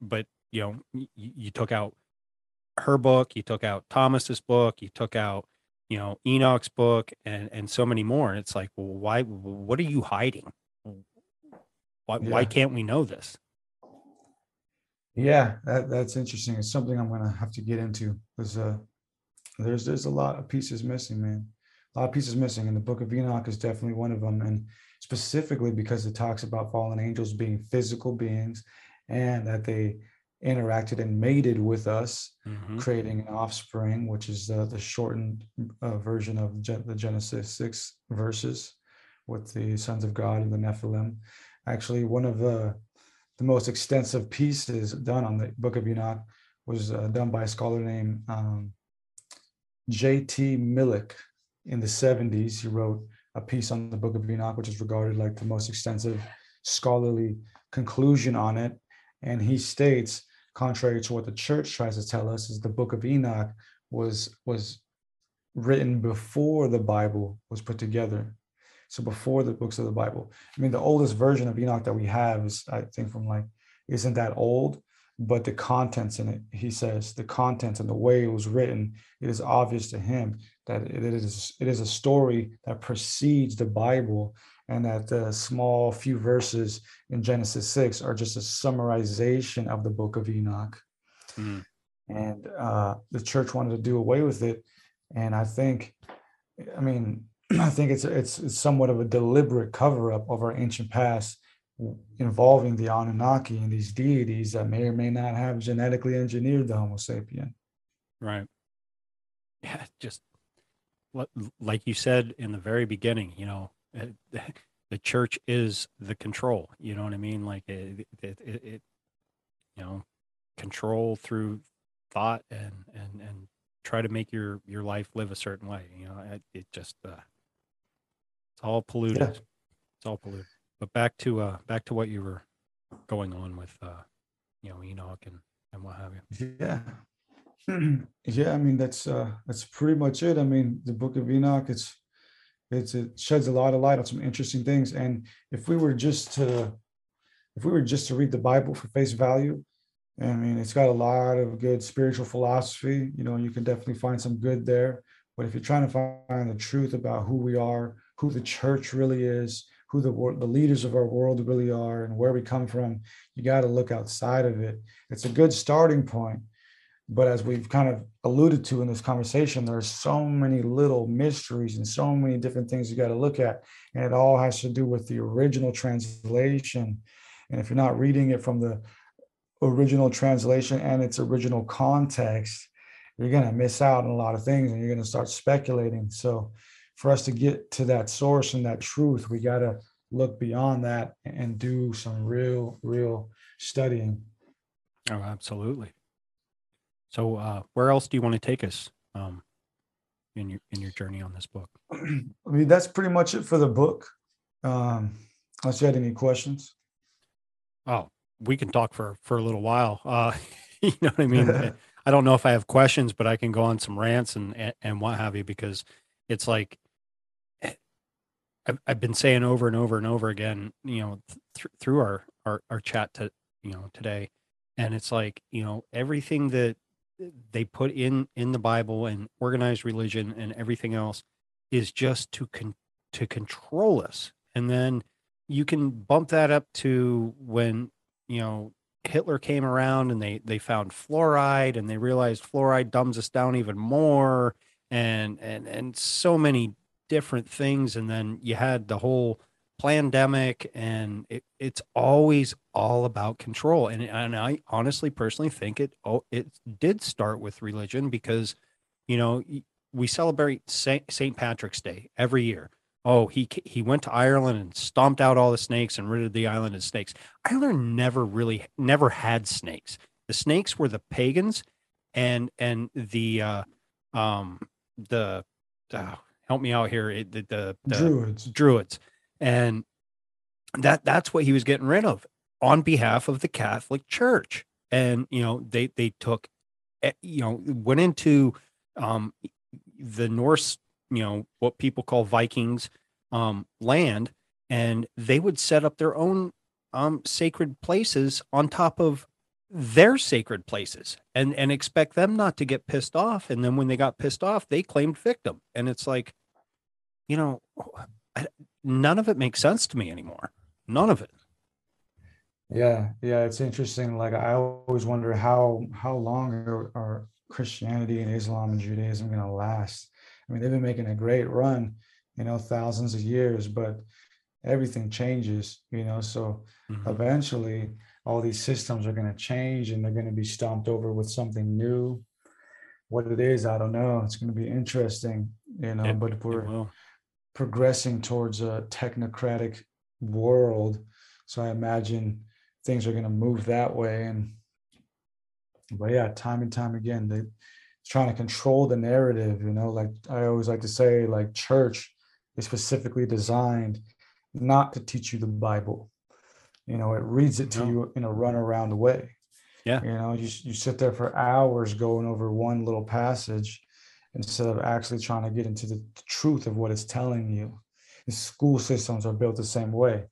but you know y- y- you took out her book, you took out Thomas's book, you took out, you know, Enoch's book and and so many more. And it's like, well, why what are you hiding? Why why can't we know this? Yeah, that, that's interesting. It's something I'm gonna have to get into because uh, there's there's a lot of pieces missing, man. A lot of pieces missing, and the Book of Enoch is definitely one of them. And specifically because it talks about fallen angels being physical beings, and that they interacted and mated with us, Mhm. creating an offspring, which is uh, the shortened uh, version of Gen- the Genesis six verses with the sons of God and the Nephilim. Actually, one of the the most extensive pieces done on the Book of Enoch was uh, done by a scholar named um, J.T. Milik in the 70s. He wrote a piece on the Book of Enoch, which is regarded like the most extensive scholarly conclusion on it. And he states, contrary to what the church tries to tell us, is the Book of Enoch was was written before the Bible was put together. So before the books of the Bible. I mean, the oldest version of Enoch that we have is, I think, from like, isn't that old, but the contents in it, he says, the contents and the way it was written, it is obvious to him that it is it is a story that precedes the Bible, and that the small few verses in Genesis six are just a summarization of the book of Enoch. Mm. And uh, the church wanted to do away with it, and I think, I mean, I think it's it's, it's somewhat of a deliberate cover up of our ancient past involving the Anunnaki and these deities that may or may not have genetically engineered the Homo sapien. Right. Yeah, just li- like you said in the very beginning, you know, uh, the church is the control. You know what I mean? Like it, it, it, it you know, control through thought and and and try to make your your life live a certain way. You know, it, it just uh, all polluted. Yeah. It's all polluted. But back to uh back to what you were going on with uh you know Enoch and and what have you. Yeah. yeah, I mean that's uh that's pretty much it. I mean, the book of Enoch, it's it's it sheds a lot of light on some interesting things. And if we were just to if we were just to read the Bible for face value, I mean it's got a lot of good spiritual philosophy. You know, you can definitely find some good there. But if you're trying to find the truth about who we are, who the church really is, who the the leaders of our world really are, and where we come from, you got to look outside of it. It's a good starting point. But as we've kind of alluded to in this conversation, there's so many little mysteries and so many different things you got to look at. And it all has to do with the original translation. And if you're not reading it from the original translation and its original context, you're going to miss out on a lot of things and you're going to start speculating. So, for us to get to that source and that truth, we got to look beyond that and do some real, real studying. Oh, absolutely. So, uh, where else do you want to take us um, in your in your journey on this book? I mean, that's pretty much it for the book. Um, unless you had any questions. Oh, we can talk for for a little while. Uh, you know what I mean? I don't know if I have questions, but I can go on some rants and and, what have you because it's like I've, I've been saying over and over and over again, you know, th- through our, our our chat to you know today, and it's like you know everything that uh, they put in in the Bible and organized religion and everything else is just to con- to control us, and then you can bump that up to when you know Hitler came around and they they found fluoride and they realized fluoride dumbs us down even more and and and so many different things and then you had the whole pandemic and it, it's always all about control. And, and i honestly personally think it oh it did start with religion because you know we celebrate saint, saint patrick's day every year. Oh he he went to ireland and stomped out all the snakes and rid the island of snakes. Ireland never really never had snakes. The snakes were the pagans and and the uh um the uh, help me out here the, the, the druids druids and that that's what he was getting rid of on behalf of the Catholic Church. And you know, they they took, eh, you know, went into um, the Norse, you know, what people call Vikings um, land, and they would set up their own um, sacred places on top of their sacred places and and expect them not to get pissed off and then when they got pissed off they claimed victim and it's like you know none of it makes sense to me anymore. None of it. Yeah, yeah, it's interesting. Like I always wonder how how long are, are Christianity and Islam and Judaism going to last? I mean, they've been making a great run, you know, thousands of years, but everything changes, you know. So mm-hmm. eventually, all these systems are going to change, and they're going to be stomped over with something new. What it is, I don't know. It's going to be interesting, you know. It, but we're progressing towards a technocratic world. So I imagine things are going to move that way. And but yeah, time and time again, they trying to control the narrative. You know, like I always like to say, like church is specifically designed not to teach you the Bible. You know, it reads it to no. you in a runaround way. Yeah. You know, you, you sit there for hours going over one little passage instead of actually trying to get into the truth of what it's telling you. The school systems are built the same way.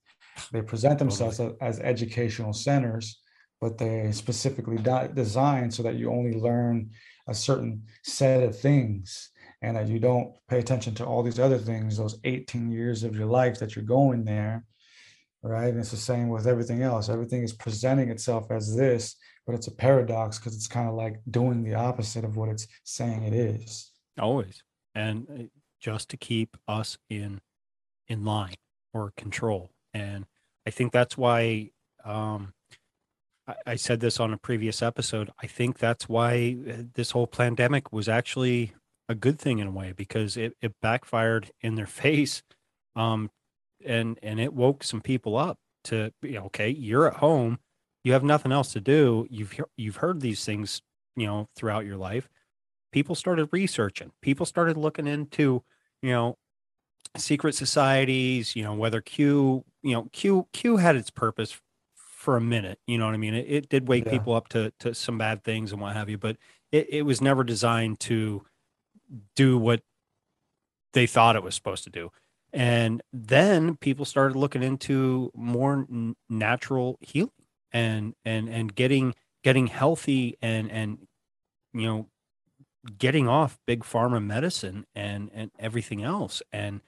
They present themselves totally. as educational centers, but they specifically designed so that you only learn a certain set of things and that you don't pay attention to all these other things, those 18 years of your life that you're going there. Right. And it's the same with everything else. Everything is presenting itself as this, but it's a paradox because it's kind of like doing the opposite of what it's saying it is. Always. And uh, just to keep us in in line or control. And I think that's why um, I, I said this on a previous episode. I think that's why uh, this whole pandemic was actually a good thing in a way because it, it backfired in their face um, and and it woke some people up to you know, okay you're at home you have nothing else to do you've you've heard these things you know throughout your life people started researching. People started looking into, you know, secret societies, you know, whether Q, you know, Q Q had its purpose for a minute, you know what I mean? It, it did wake yeah. people up to to some bad things and what have you, but it, it was never designed to do what they thought it was supposed to do. And then people started looking into more n- natural healing and and and getting getting healthy and and you know getting off big pharma medicine and and everything else. And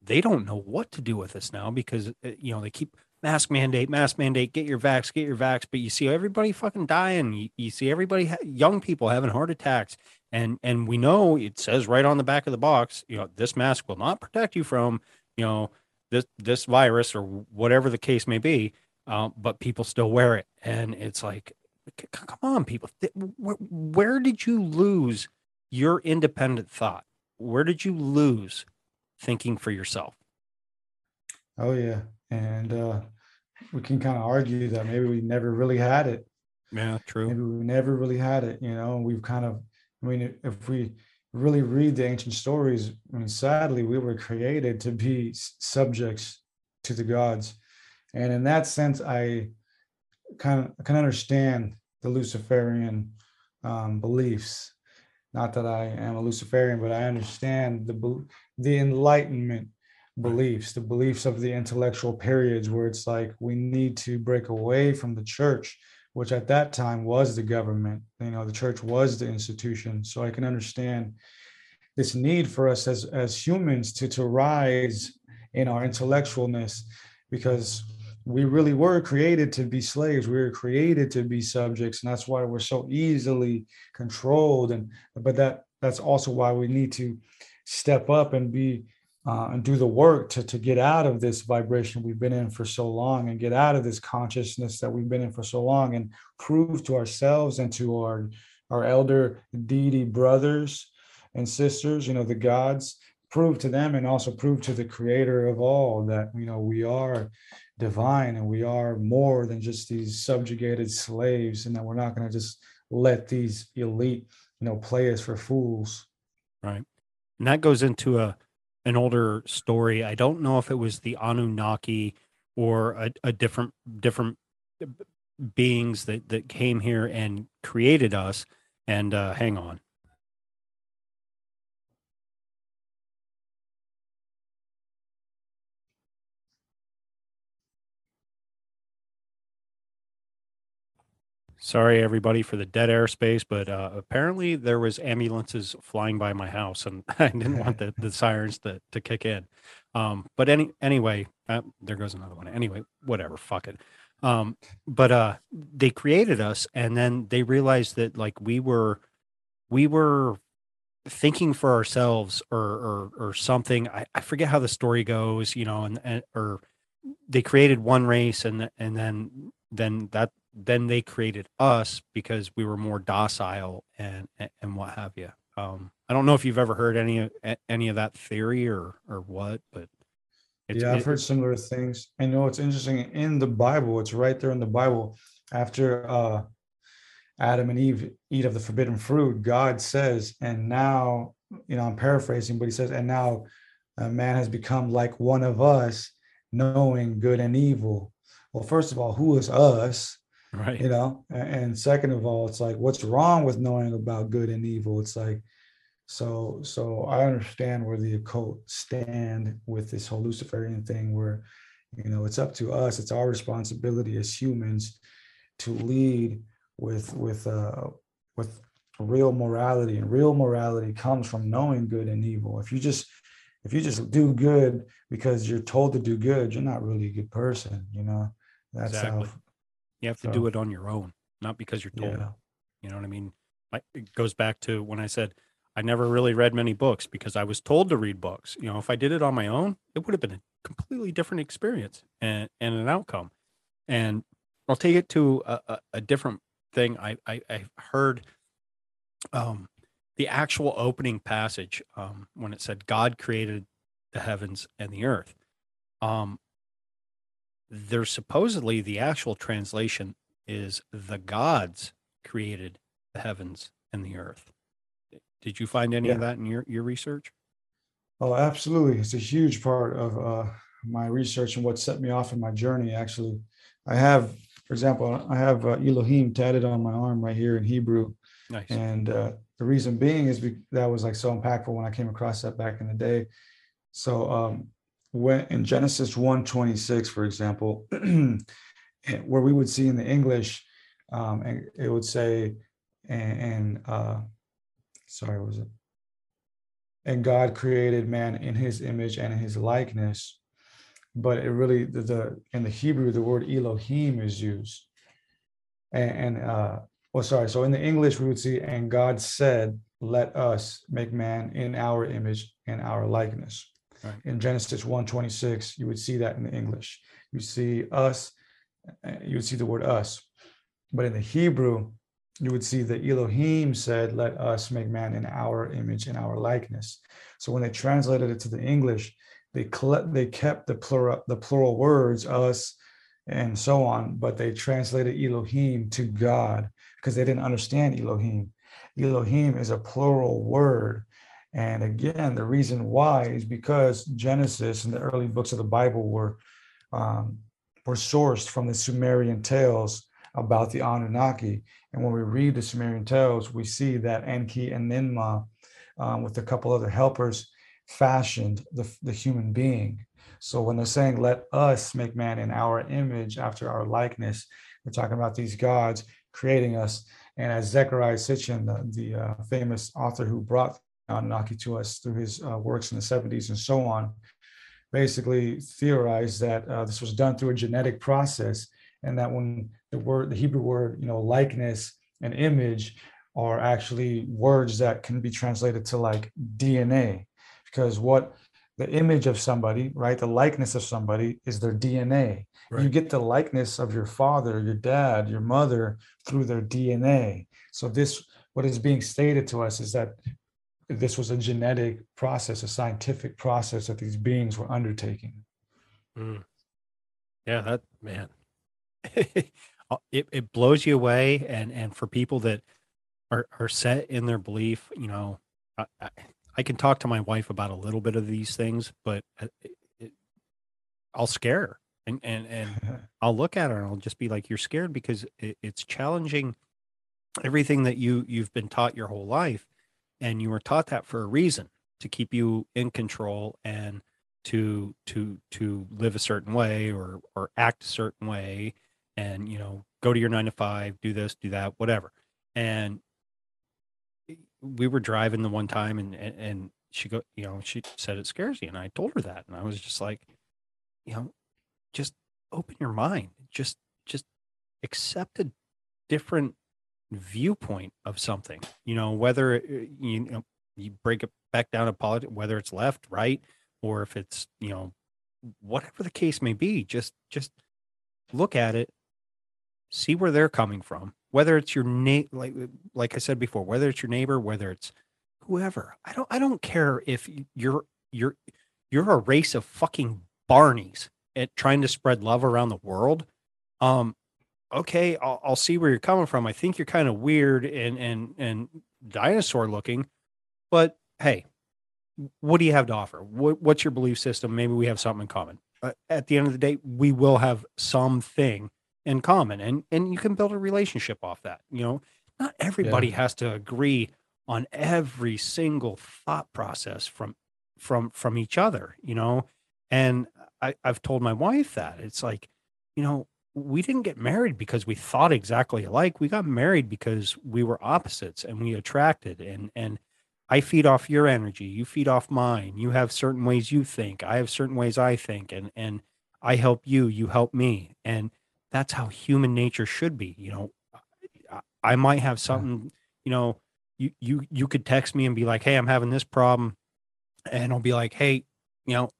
they don't know what to do with this now because uh, you know they keep mask mandate mask mandate get your vax get your vax. But you see everybody fucking dying. You, you see everybody ha- young people having heart attacks and and we know it says right on the back of the box you know this mask will not protect you from you know this this virus or whatever the case may be uh, but people still wear it and it's like come on, people. Where did you lose your independent thought? Where did you lose thinking for yourself? Oh yeah, and uh, we can kind of argue that maybe we never really had it. Yeah, true. Maybe we never really had it. You know, we've kind of. I mean, if we really read the ancient stories, I mean, sadly, we were created to be subjects to the gods, and in that sense, I kind of can understand the Luciferian um, beliefs. Not that I am a Luciferian, but I understand the the Enlightenment beliefs, the beliefs of the intellectual periods, where it's like we need to break away from the church, which at that time was the government. You know, the church was the institution. So I can understand this need for us as as humans to to rise in our intellectualness, because we really were created to be slaves. We were created to be subjects, and that's why we're so easily controlled. And but that that's also why we need to step up and be uh, and do the work to to get out of this vibration we've been in for so long, and get out of this consciousness that we've been in for so long, and prove to ourselves and to our our elder deity brothers and sisters, you know, the gods, prove to them and also prove to the creator of all that you know we are divine and we are more than just these subjugated slaves and that we're not going to just let these elite you know play us for fools. Right. And that goes into a an older story. I don't know if it was the anunnaki or a, a different different beings that that came here and created us. And uh hang on Sorry, everybody, for the dead airspace, but uh, apparently there was ambulances flying by my house, and I didn't want the, the sirens to, to kick in. Um, but any anyway, uh, there goes another one. Anyway, whatever, fuck it. Um, but uh, they created us, and then they realized that like we were, we were thinking for ourselves or or, or something. I, I forget how the story goes, you know, and, and or they created one race, and and then then that then they created us because we were more docile and and what have you. Um, I don't know if you've ever heard any of any of that theory or or what, but yeah, I've heard similar things. I know it's interesting in the Bible. It's right there in the Bible. After uh, Adam and Eve eat of the forbidden fruit, God says, and now you know I'm paraphrasing, but He says, and now a man has become like one of us, knowing good and evil. Well, first of all, who is us? Right. You know and second of all it's like what's wrong with knowing about good and evil? It's like so so i understand where the occult stand with this whole luciferian thing where you know it's up to us it's our responsibility as humans to lead with with uh with real morality. And real morality comes from knowing good and evil. If you just if you just do good because you're told to do good you're not really a good person you know? That's exactly. how you have to so, do it on your own, not because you're told. Yeah. You know what I mean? it goes back to when I said I never really read many books because I was told to read books. You know, if I did it on my own, it would have been a completely different experience and, and an outcome. And I'll take it to a, a, a different thing. I, I, I heard um, the actual opening passage um, when it said God created the heavens and the earth. Um, there's supposedly the actual translation is the gods created the heavens and the earth. Did you find any yeah. of that in your, your research? Oh, absolutely. It's a huge part of uh, my research and what set me off in my journey. Actually, I have, for example, I have uh, Elohim tatted on my arm right here in Hebrew. Nice. And uh, the reason being is be- that was like so impactful when I came across that back in the day. So um, when in Genesis 1:26, for example, where we would see in the English, um, and it would say, and, and uh, sorry, was it? And God created man in His image and in His likeness, but it really the, the in the Hebrew the word Elohim is used, and, and uh, well, sorry. So in the English we would see, and God said, "Let us make man in our image and our likeness." Right. In Genesis 1:26, you would see that in the English. You see us, uh, you would see the word us. But in the Hebrew, you would see that Elohim said, Let us make man in our image and our likeness. So when they translated it to the English, they, they kept the plural, the plural words, us, and so on, but they translated Elohim to God because they didn't understand Elohim. Elohim is a plural word. And again, the reason why is because Genesis and the early books of the Bible were um, were sourced from the Sumerian tales about the Anunnaki. And when we read the Sumerian tales, we see that Enki and Ninmah, um, with a couple other helpers, fashioned the, the human being. So when they're saying, let us make man in our image after our likeness, they're talking about these gods creating us. And as Zecharia Sitchin, the, the uh, famous author who brought Anunnaki to us through his uh, works in the 70s and so on. basically theorized that uh, this was done through a genetic process, and that when the word, the Hebrew word, you know, likeness and image are actually words that can be translated to like DNA, because what the image of somebody, right, the likeness of somebody is their DNA. Right. You get the likeness of your father, your dad, your mother through their DNA. So this, what is being stated to us is that this was a genetic process, a scientific process that these beings were undertaking. Mm. Yeah, that man, it it blows you away, and and for people that are are set in their belief, you know, I, I, I can talk to my wife about a little bit of these things, but uh, it, it, I'll scare her, and and and I'll look at her and I'll just be like, "You're scared because it, it's challenging everything that you you've been taught your whole life." And you were taught that for a reason to keep you in control and to to to live a certain way or or act a certain way and you know go to your 9 to 5 do this do that whatever. And we were driving the one time and and, and she go you know she said it scares you. And I told her that. And I was just like you know just open your mind. Just just accept a different viewpoint of something you know whether uh, you know you break it back down to politics whether it's left right or if it's you know whatever the case may be just just look at it see where they're coming from whether it's your name like like i said before whether it's your neighbor whether it's whoever. I don't i don't care if you're you're you're a race of fucking barneys at trying to spread love around the world. Um okay, I'll, I'll see where you're coming from. I think you're kind of weird and and and dinosaur looking, but hey, what do you have to offer? What, what's your belief system? Maybe we have something in common. Uh, at the end of the day, we will have something in common, and and you can build a relationship off that. You know, not everybody yeah. has to agree on every single thought process from from from each other. You know, and I, I've told my wife that it's like, you know, we didn't get married because we thought exactly alike. We got married because we were opposites and we attracted and and I feed off your energy, you feed off mine. You have certain ways you think, I have certain ways I think and and I help you, you help me. And that's how human nature should be, you know. I might have something, you know, you you you could text me and be like, "Hey, I'm having this problem." And I'll be like, "Hey, you know,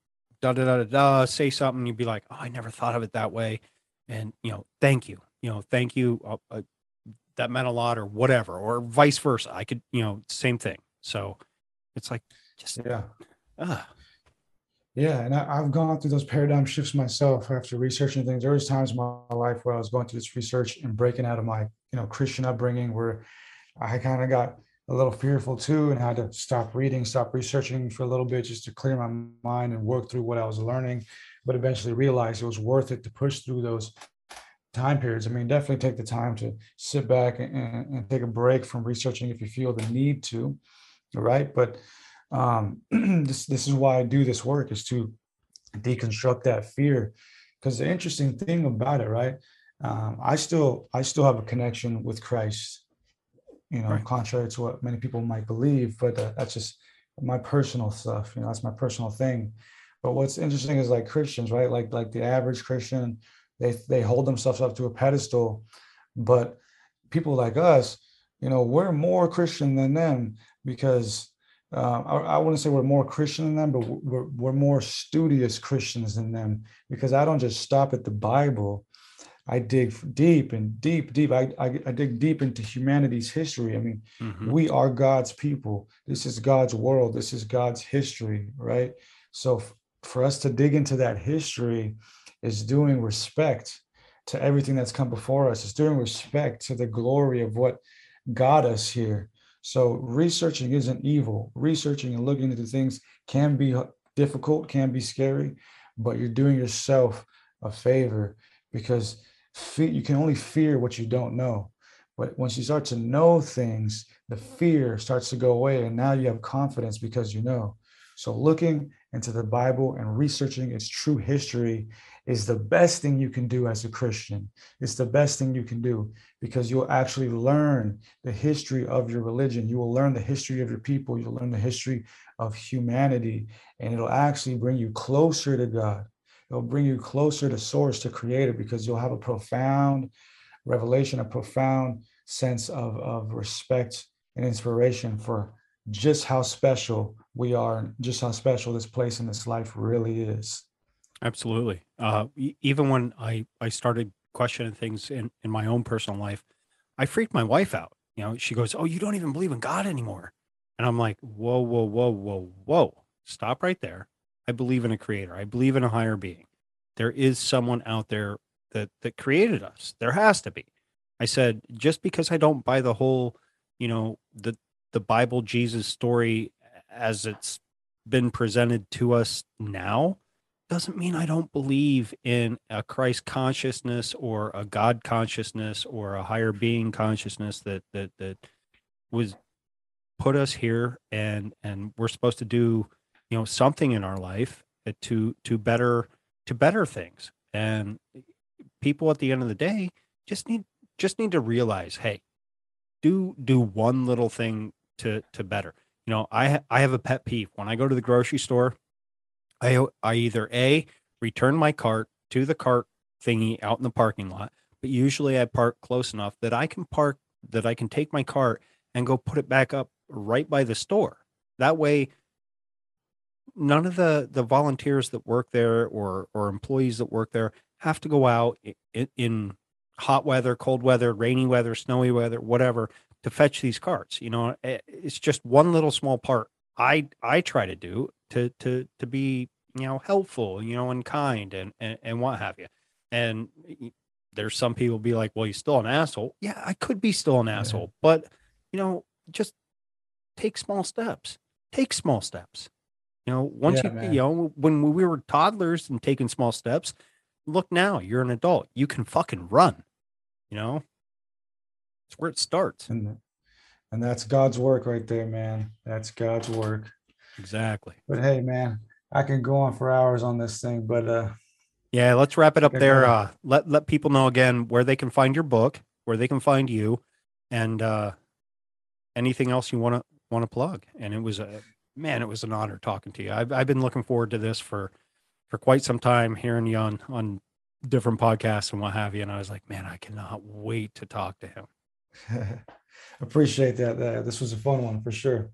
da da da da da, say something." You'd be like, "Oh, I never thought of it that way." And you know thank you you know thank you uh, uh, that meant a lot or whatever or vice versa i could you know same thing. So it's like just yeah. uh. yeah and I, have gone through those paradigm shifts myself after researching things. There was times in my life where i was going through this research and breaking out of my you know christian upbringing where i kind of got a little fearful too and had to stop reading stop researching for a little bit just to clear my mind and work through what i was learning but eventually realized it was worth it to push through those time periods. I mean, definitely take the time to sit back and, and take a break from researching if you feel the need to, right? But um, this this is why I do this work is to deconstruct that fear, because the interesting thing about it, right? Um, I still I still have a connection with Christ, you know, right. contrary to what many people might believe, but uh, that's just my personal stuff. You know, that's my personal thing. But what's interesting is like Christians, right? Like like the average Christian, they they hold themselves up to a pedestal, but people like us, you know, we're more Christian than them because uh, I, I, wouldn't say we're more Christian than them, but we're, we're more studious Christians than them because I don't just stop at the Bible. I dig deep and deep, deep. I, I, I dig deep into humanity's history. I mean, mm-hmm. we are God's people. This is God's world. This is God's history, right? So for us to dig into that history is doing respect to everything that's come before us. It's doing respect to the glory of what got us here. So researching isn't evil. Researching and looking into things can be difficult, can be scary, but you're doing yourself a favor because you can only fear what you don't know. But once you start to know things, the fear starts to go away, and now you have confidence because you know. So looking into the Bible and researching its true history is the best thing you can do as a Christian. It's the best thing you can do because you'll actually learn the history of your religion. You will learn the history of your people. You'll learn the history of humanity, and it'll actually bring you closer to God. It'll bring you closer to Source, to Creator, because you'll have a profound revelation, a profound sense of, of respect and inspiration for just how special we are, just how special this place and this life really is. Absolutely. Uh, even when I, I started questioning things in, in my own personal life, I freaked my wife out. You know, she goes, Oh, you don't even believe in God anymore. And I'm like, Whoa, whoa, whoa, whoa, whoa. Stop right there. I believe in a creator. I believe in a higher being. There is someone out there that that created us. There has to be. I said, just because I don't buy the whole, you know, the the Bible Jesus story as it's been presented to us now doesn't mean I don't believe in a Christ consciousness or a God consciousness or a higher being consciousness that that that was put us here and and we're supposed to do you know something in our life to to better to better things. And people at the end of the day just need just need to realize hey do do one little thing to to better you know i i have a pet peeve when i go to the grocery store I I either a return my cart to the cart thingy out in the parking lot, but usually I park close enough that I can park that I can take my cart and go put it back up right by the store. That way none of the the volunteers that work there or or employees that work there have to go out in, in hot weather, cold weather, rainy weather, snowy weather, whatever to fetch these carts. You know, eh, it's just one little small part I I try to do to to to be you know helpful you know and kind and and, and what have you and there's some people be like well you're still an asshole yeah i could be still an asshole yeah. but you know just take small steps take small steps you know once yeah, you man. you know when we were toddlers and taking small steps look now you're an adult you can fucking run you know it's where it starts and and that's god's work right there man that's god's work exactly but hey man I can go on for hours on this thing, but uh yeah, let's wrap it up there. Uh let let people know again where they can find your book, where they can find you, and uh anything else you want to want to plug. And it was a man, it was an honor talking to you. I've I've been looking forward to this for for quite some time, hearing you on on different podcasts and what have you. And I was like, man, I cannot wait to talk to him. Appreciate that. Uh, this was a fun one for sure.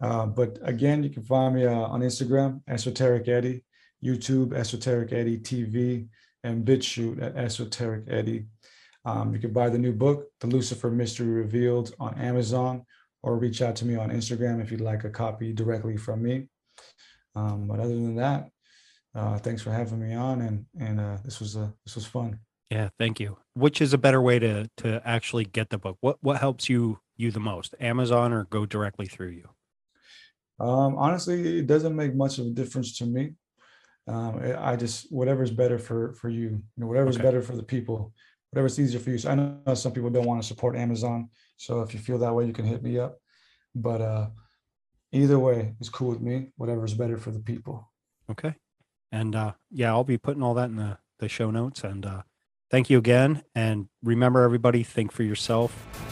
Uh, but again, you can find me uh, on Instagram, Esoteric Eddie, YouTube, Esoteric Eddie TV, and BitChute at Esoteric Eddie. Um, you can buy the new book, The Lucifer Mystery Revealed, on Amazon, or reach out to me on Instagram if you'd like a copy directly from me. Um, but other than that, uh, thanks for having me on, and and uh, this was a this was fun. Yeah, thank you. Which is a better way to to actually get the book? What what helps you you the most, Amazon or go directly through you? Um, honestly, it doesn't make much of a difference to me. Um, I just whatever's better for for you, you know, whatever's okay. better for the people, whatever's easier for you. So I know some people don't want to support Amazon, so if you feel that way, you can hit me up. But uh, either way, it's cool with me. Whatever's better for the people. Okay, and uh, yeah, I'll be putting all that in the the show notes. And uh, thank you again. And remember, everybody, think for yourself.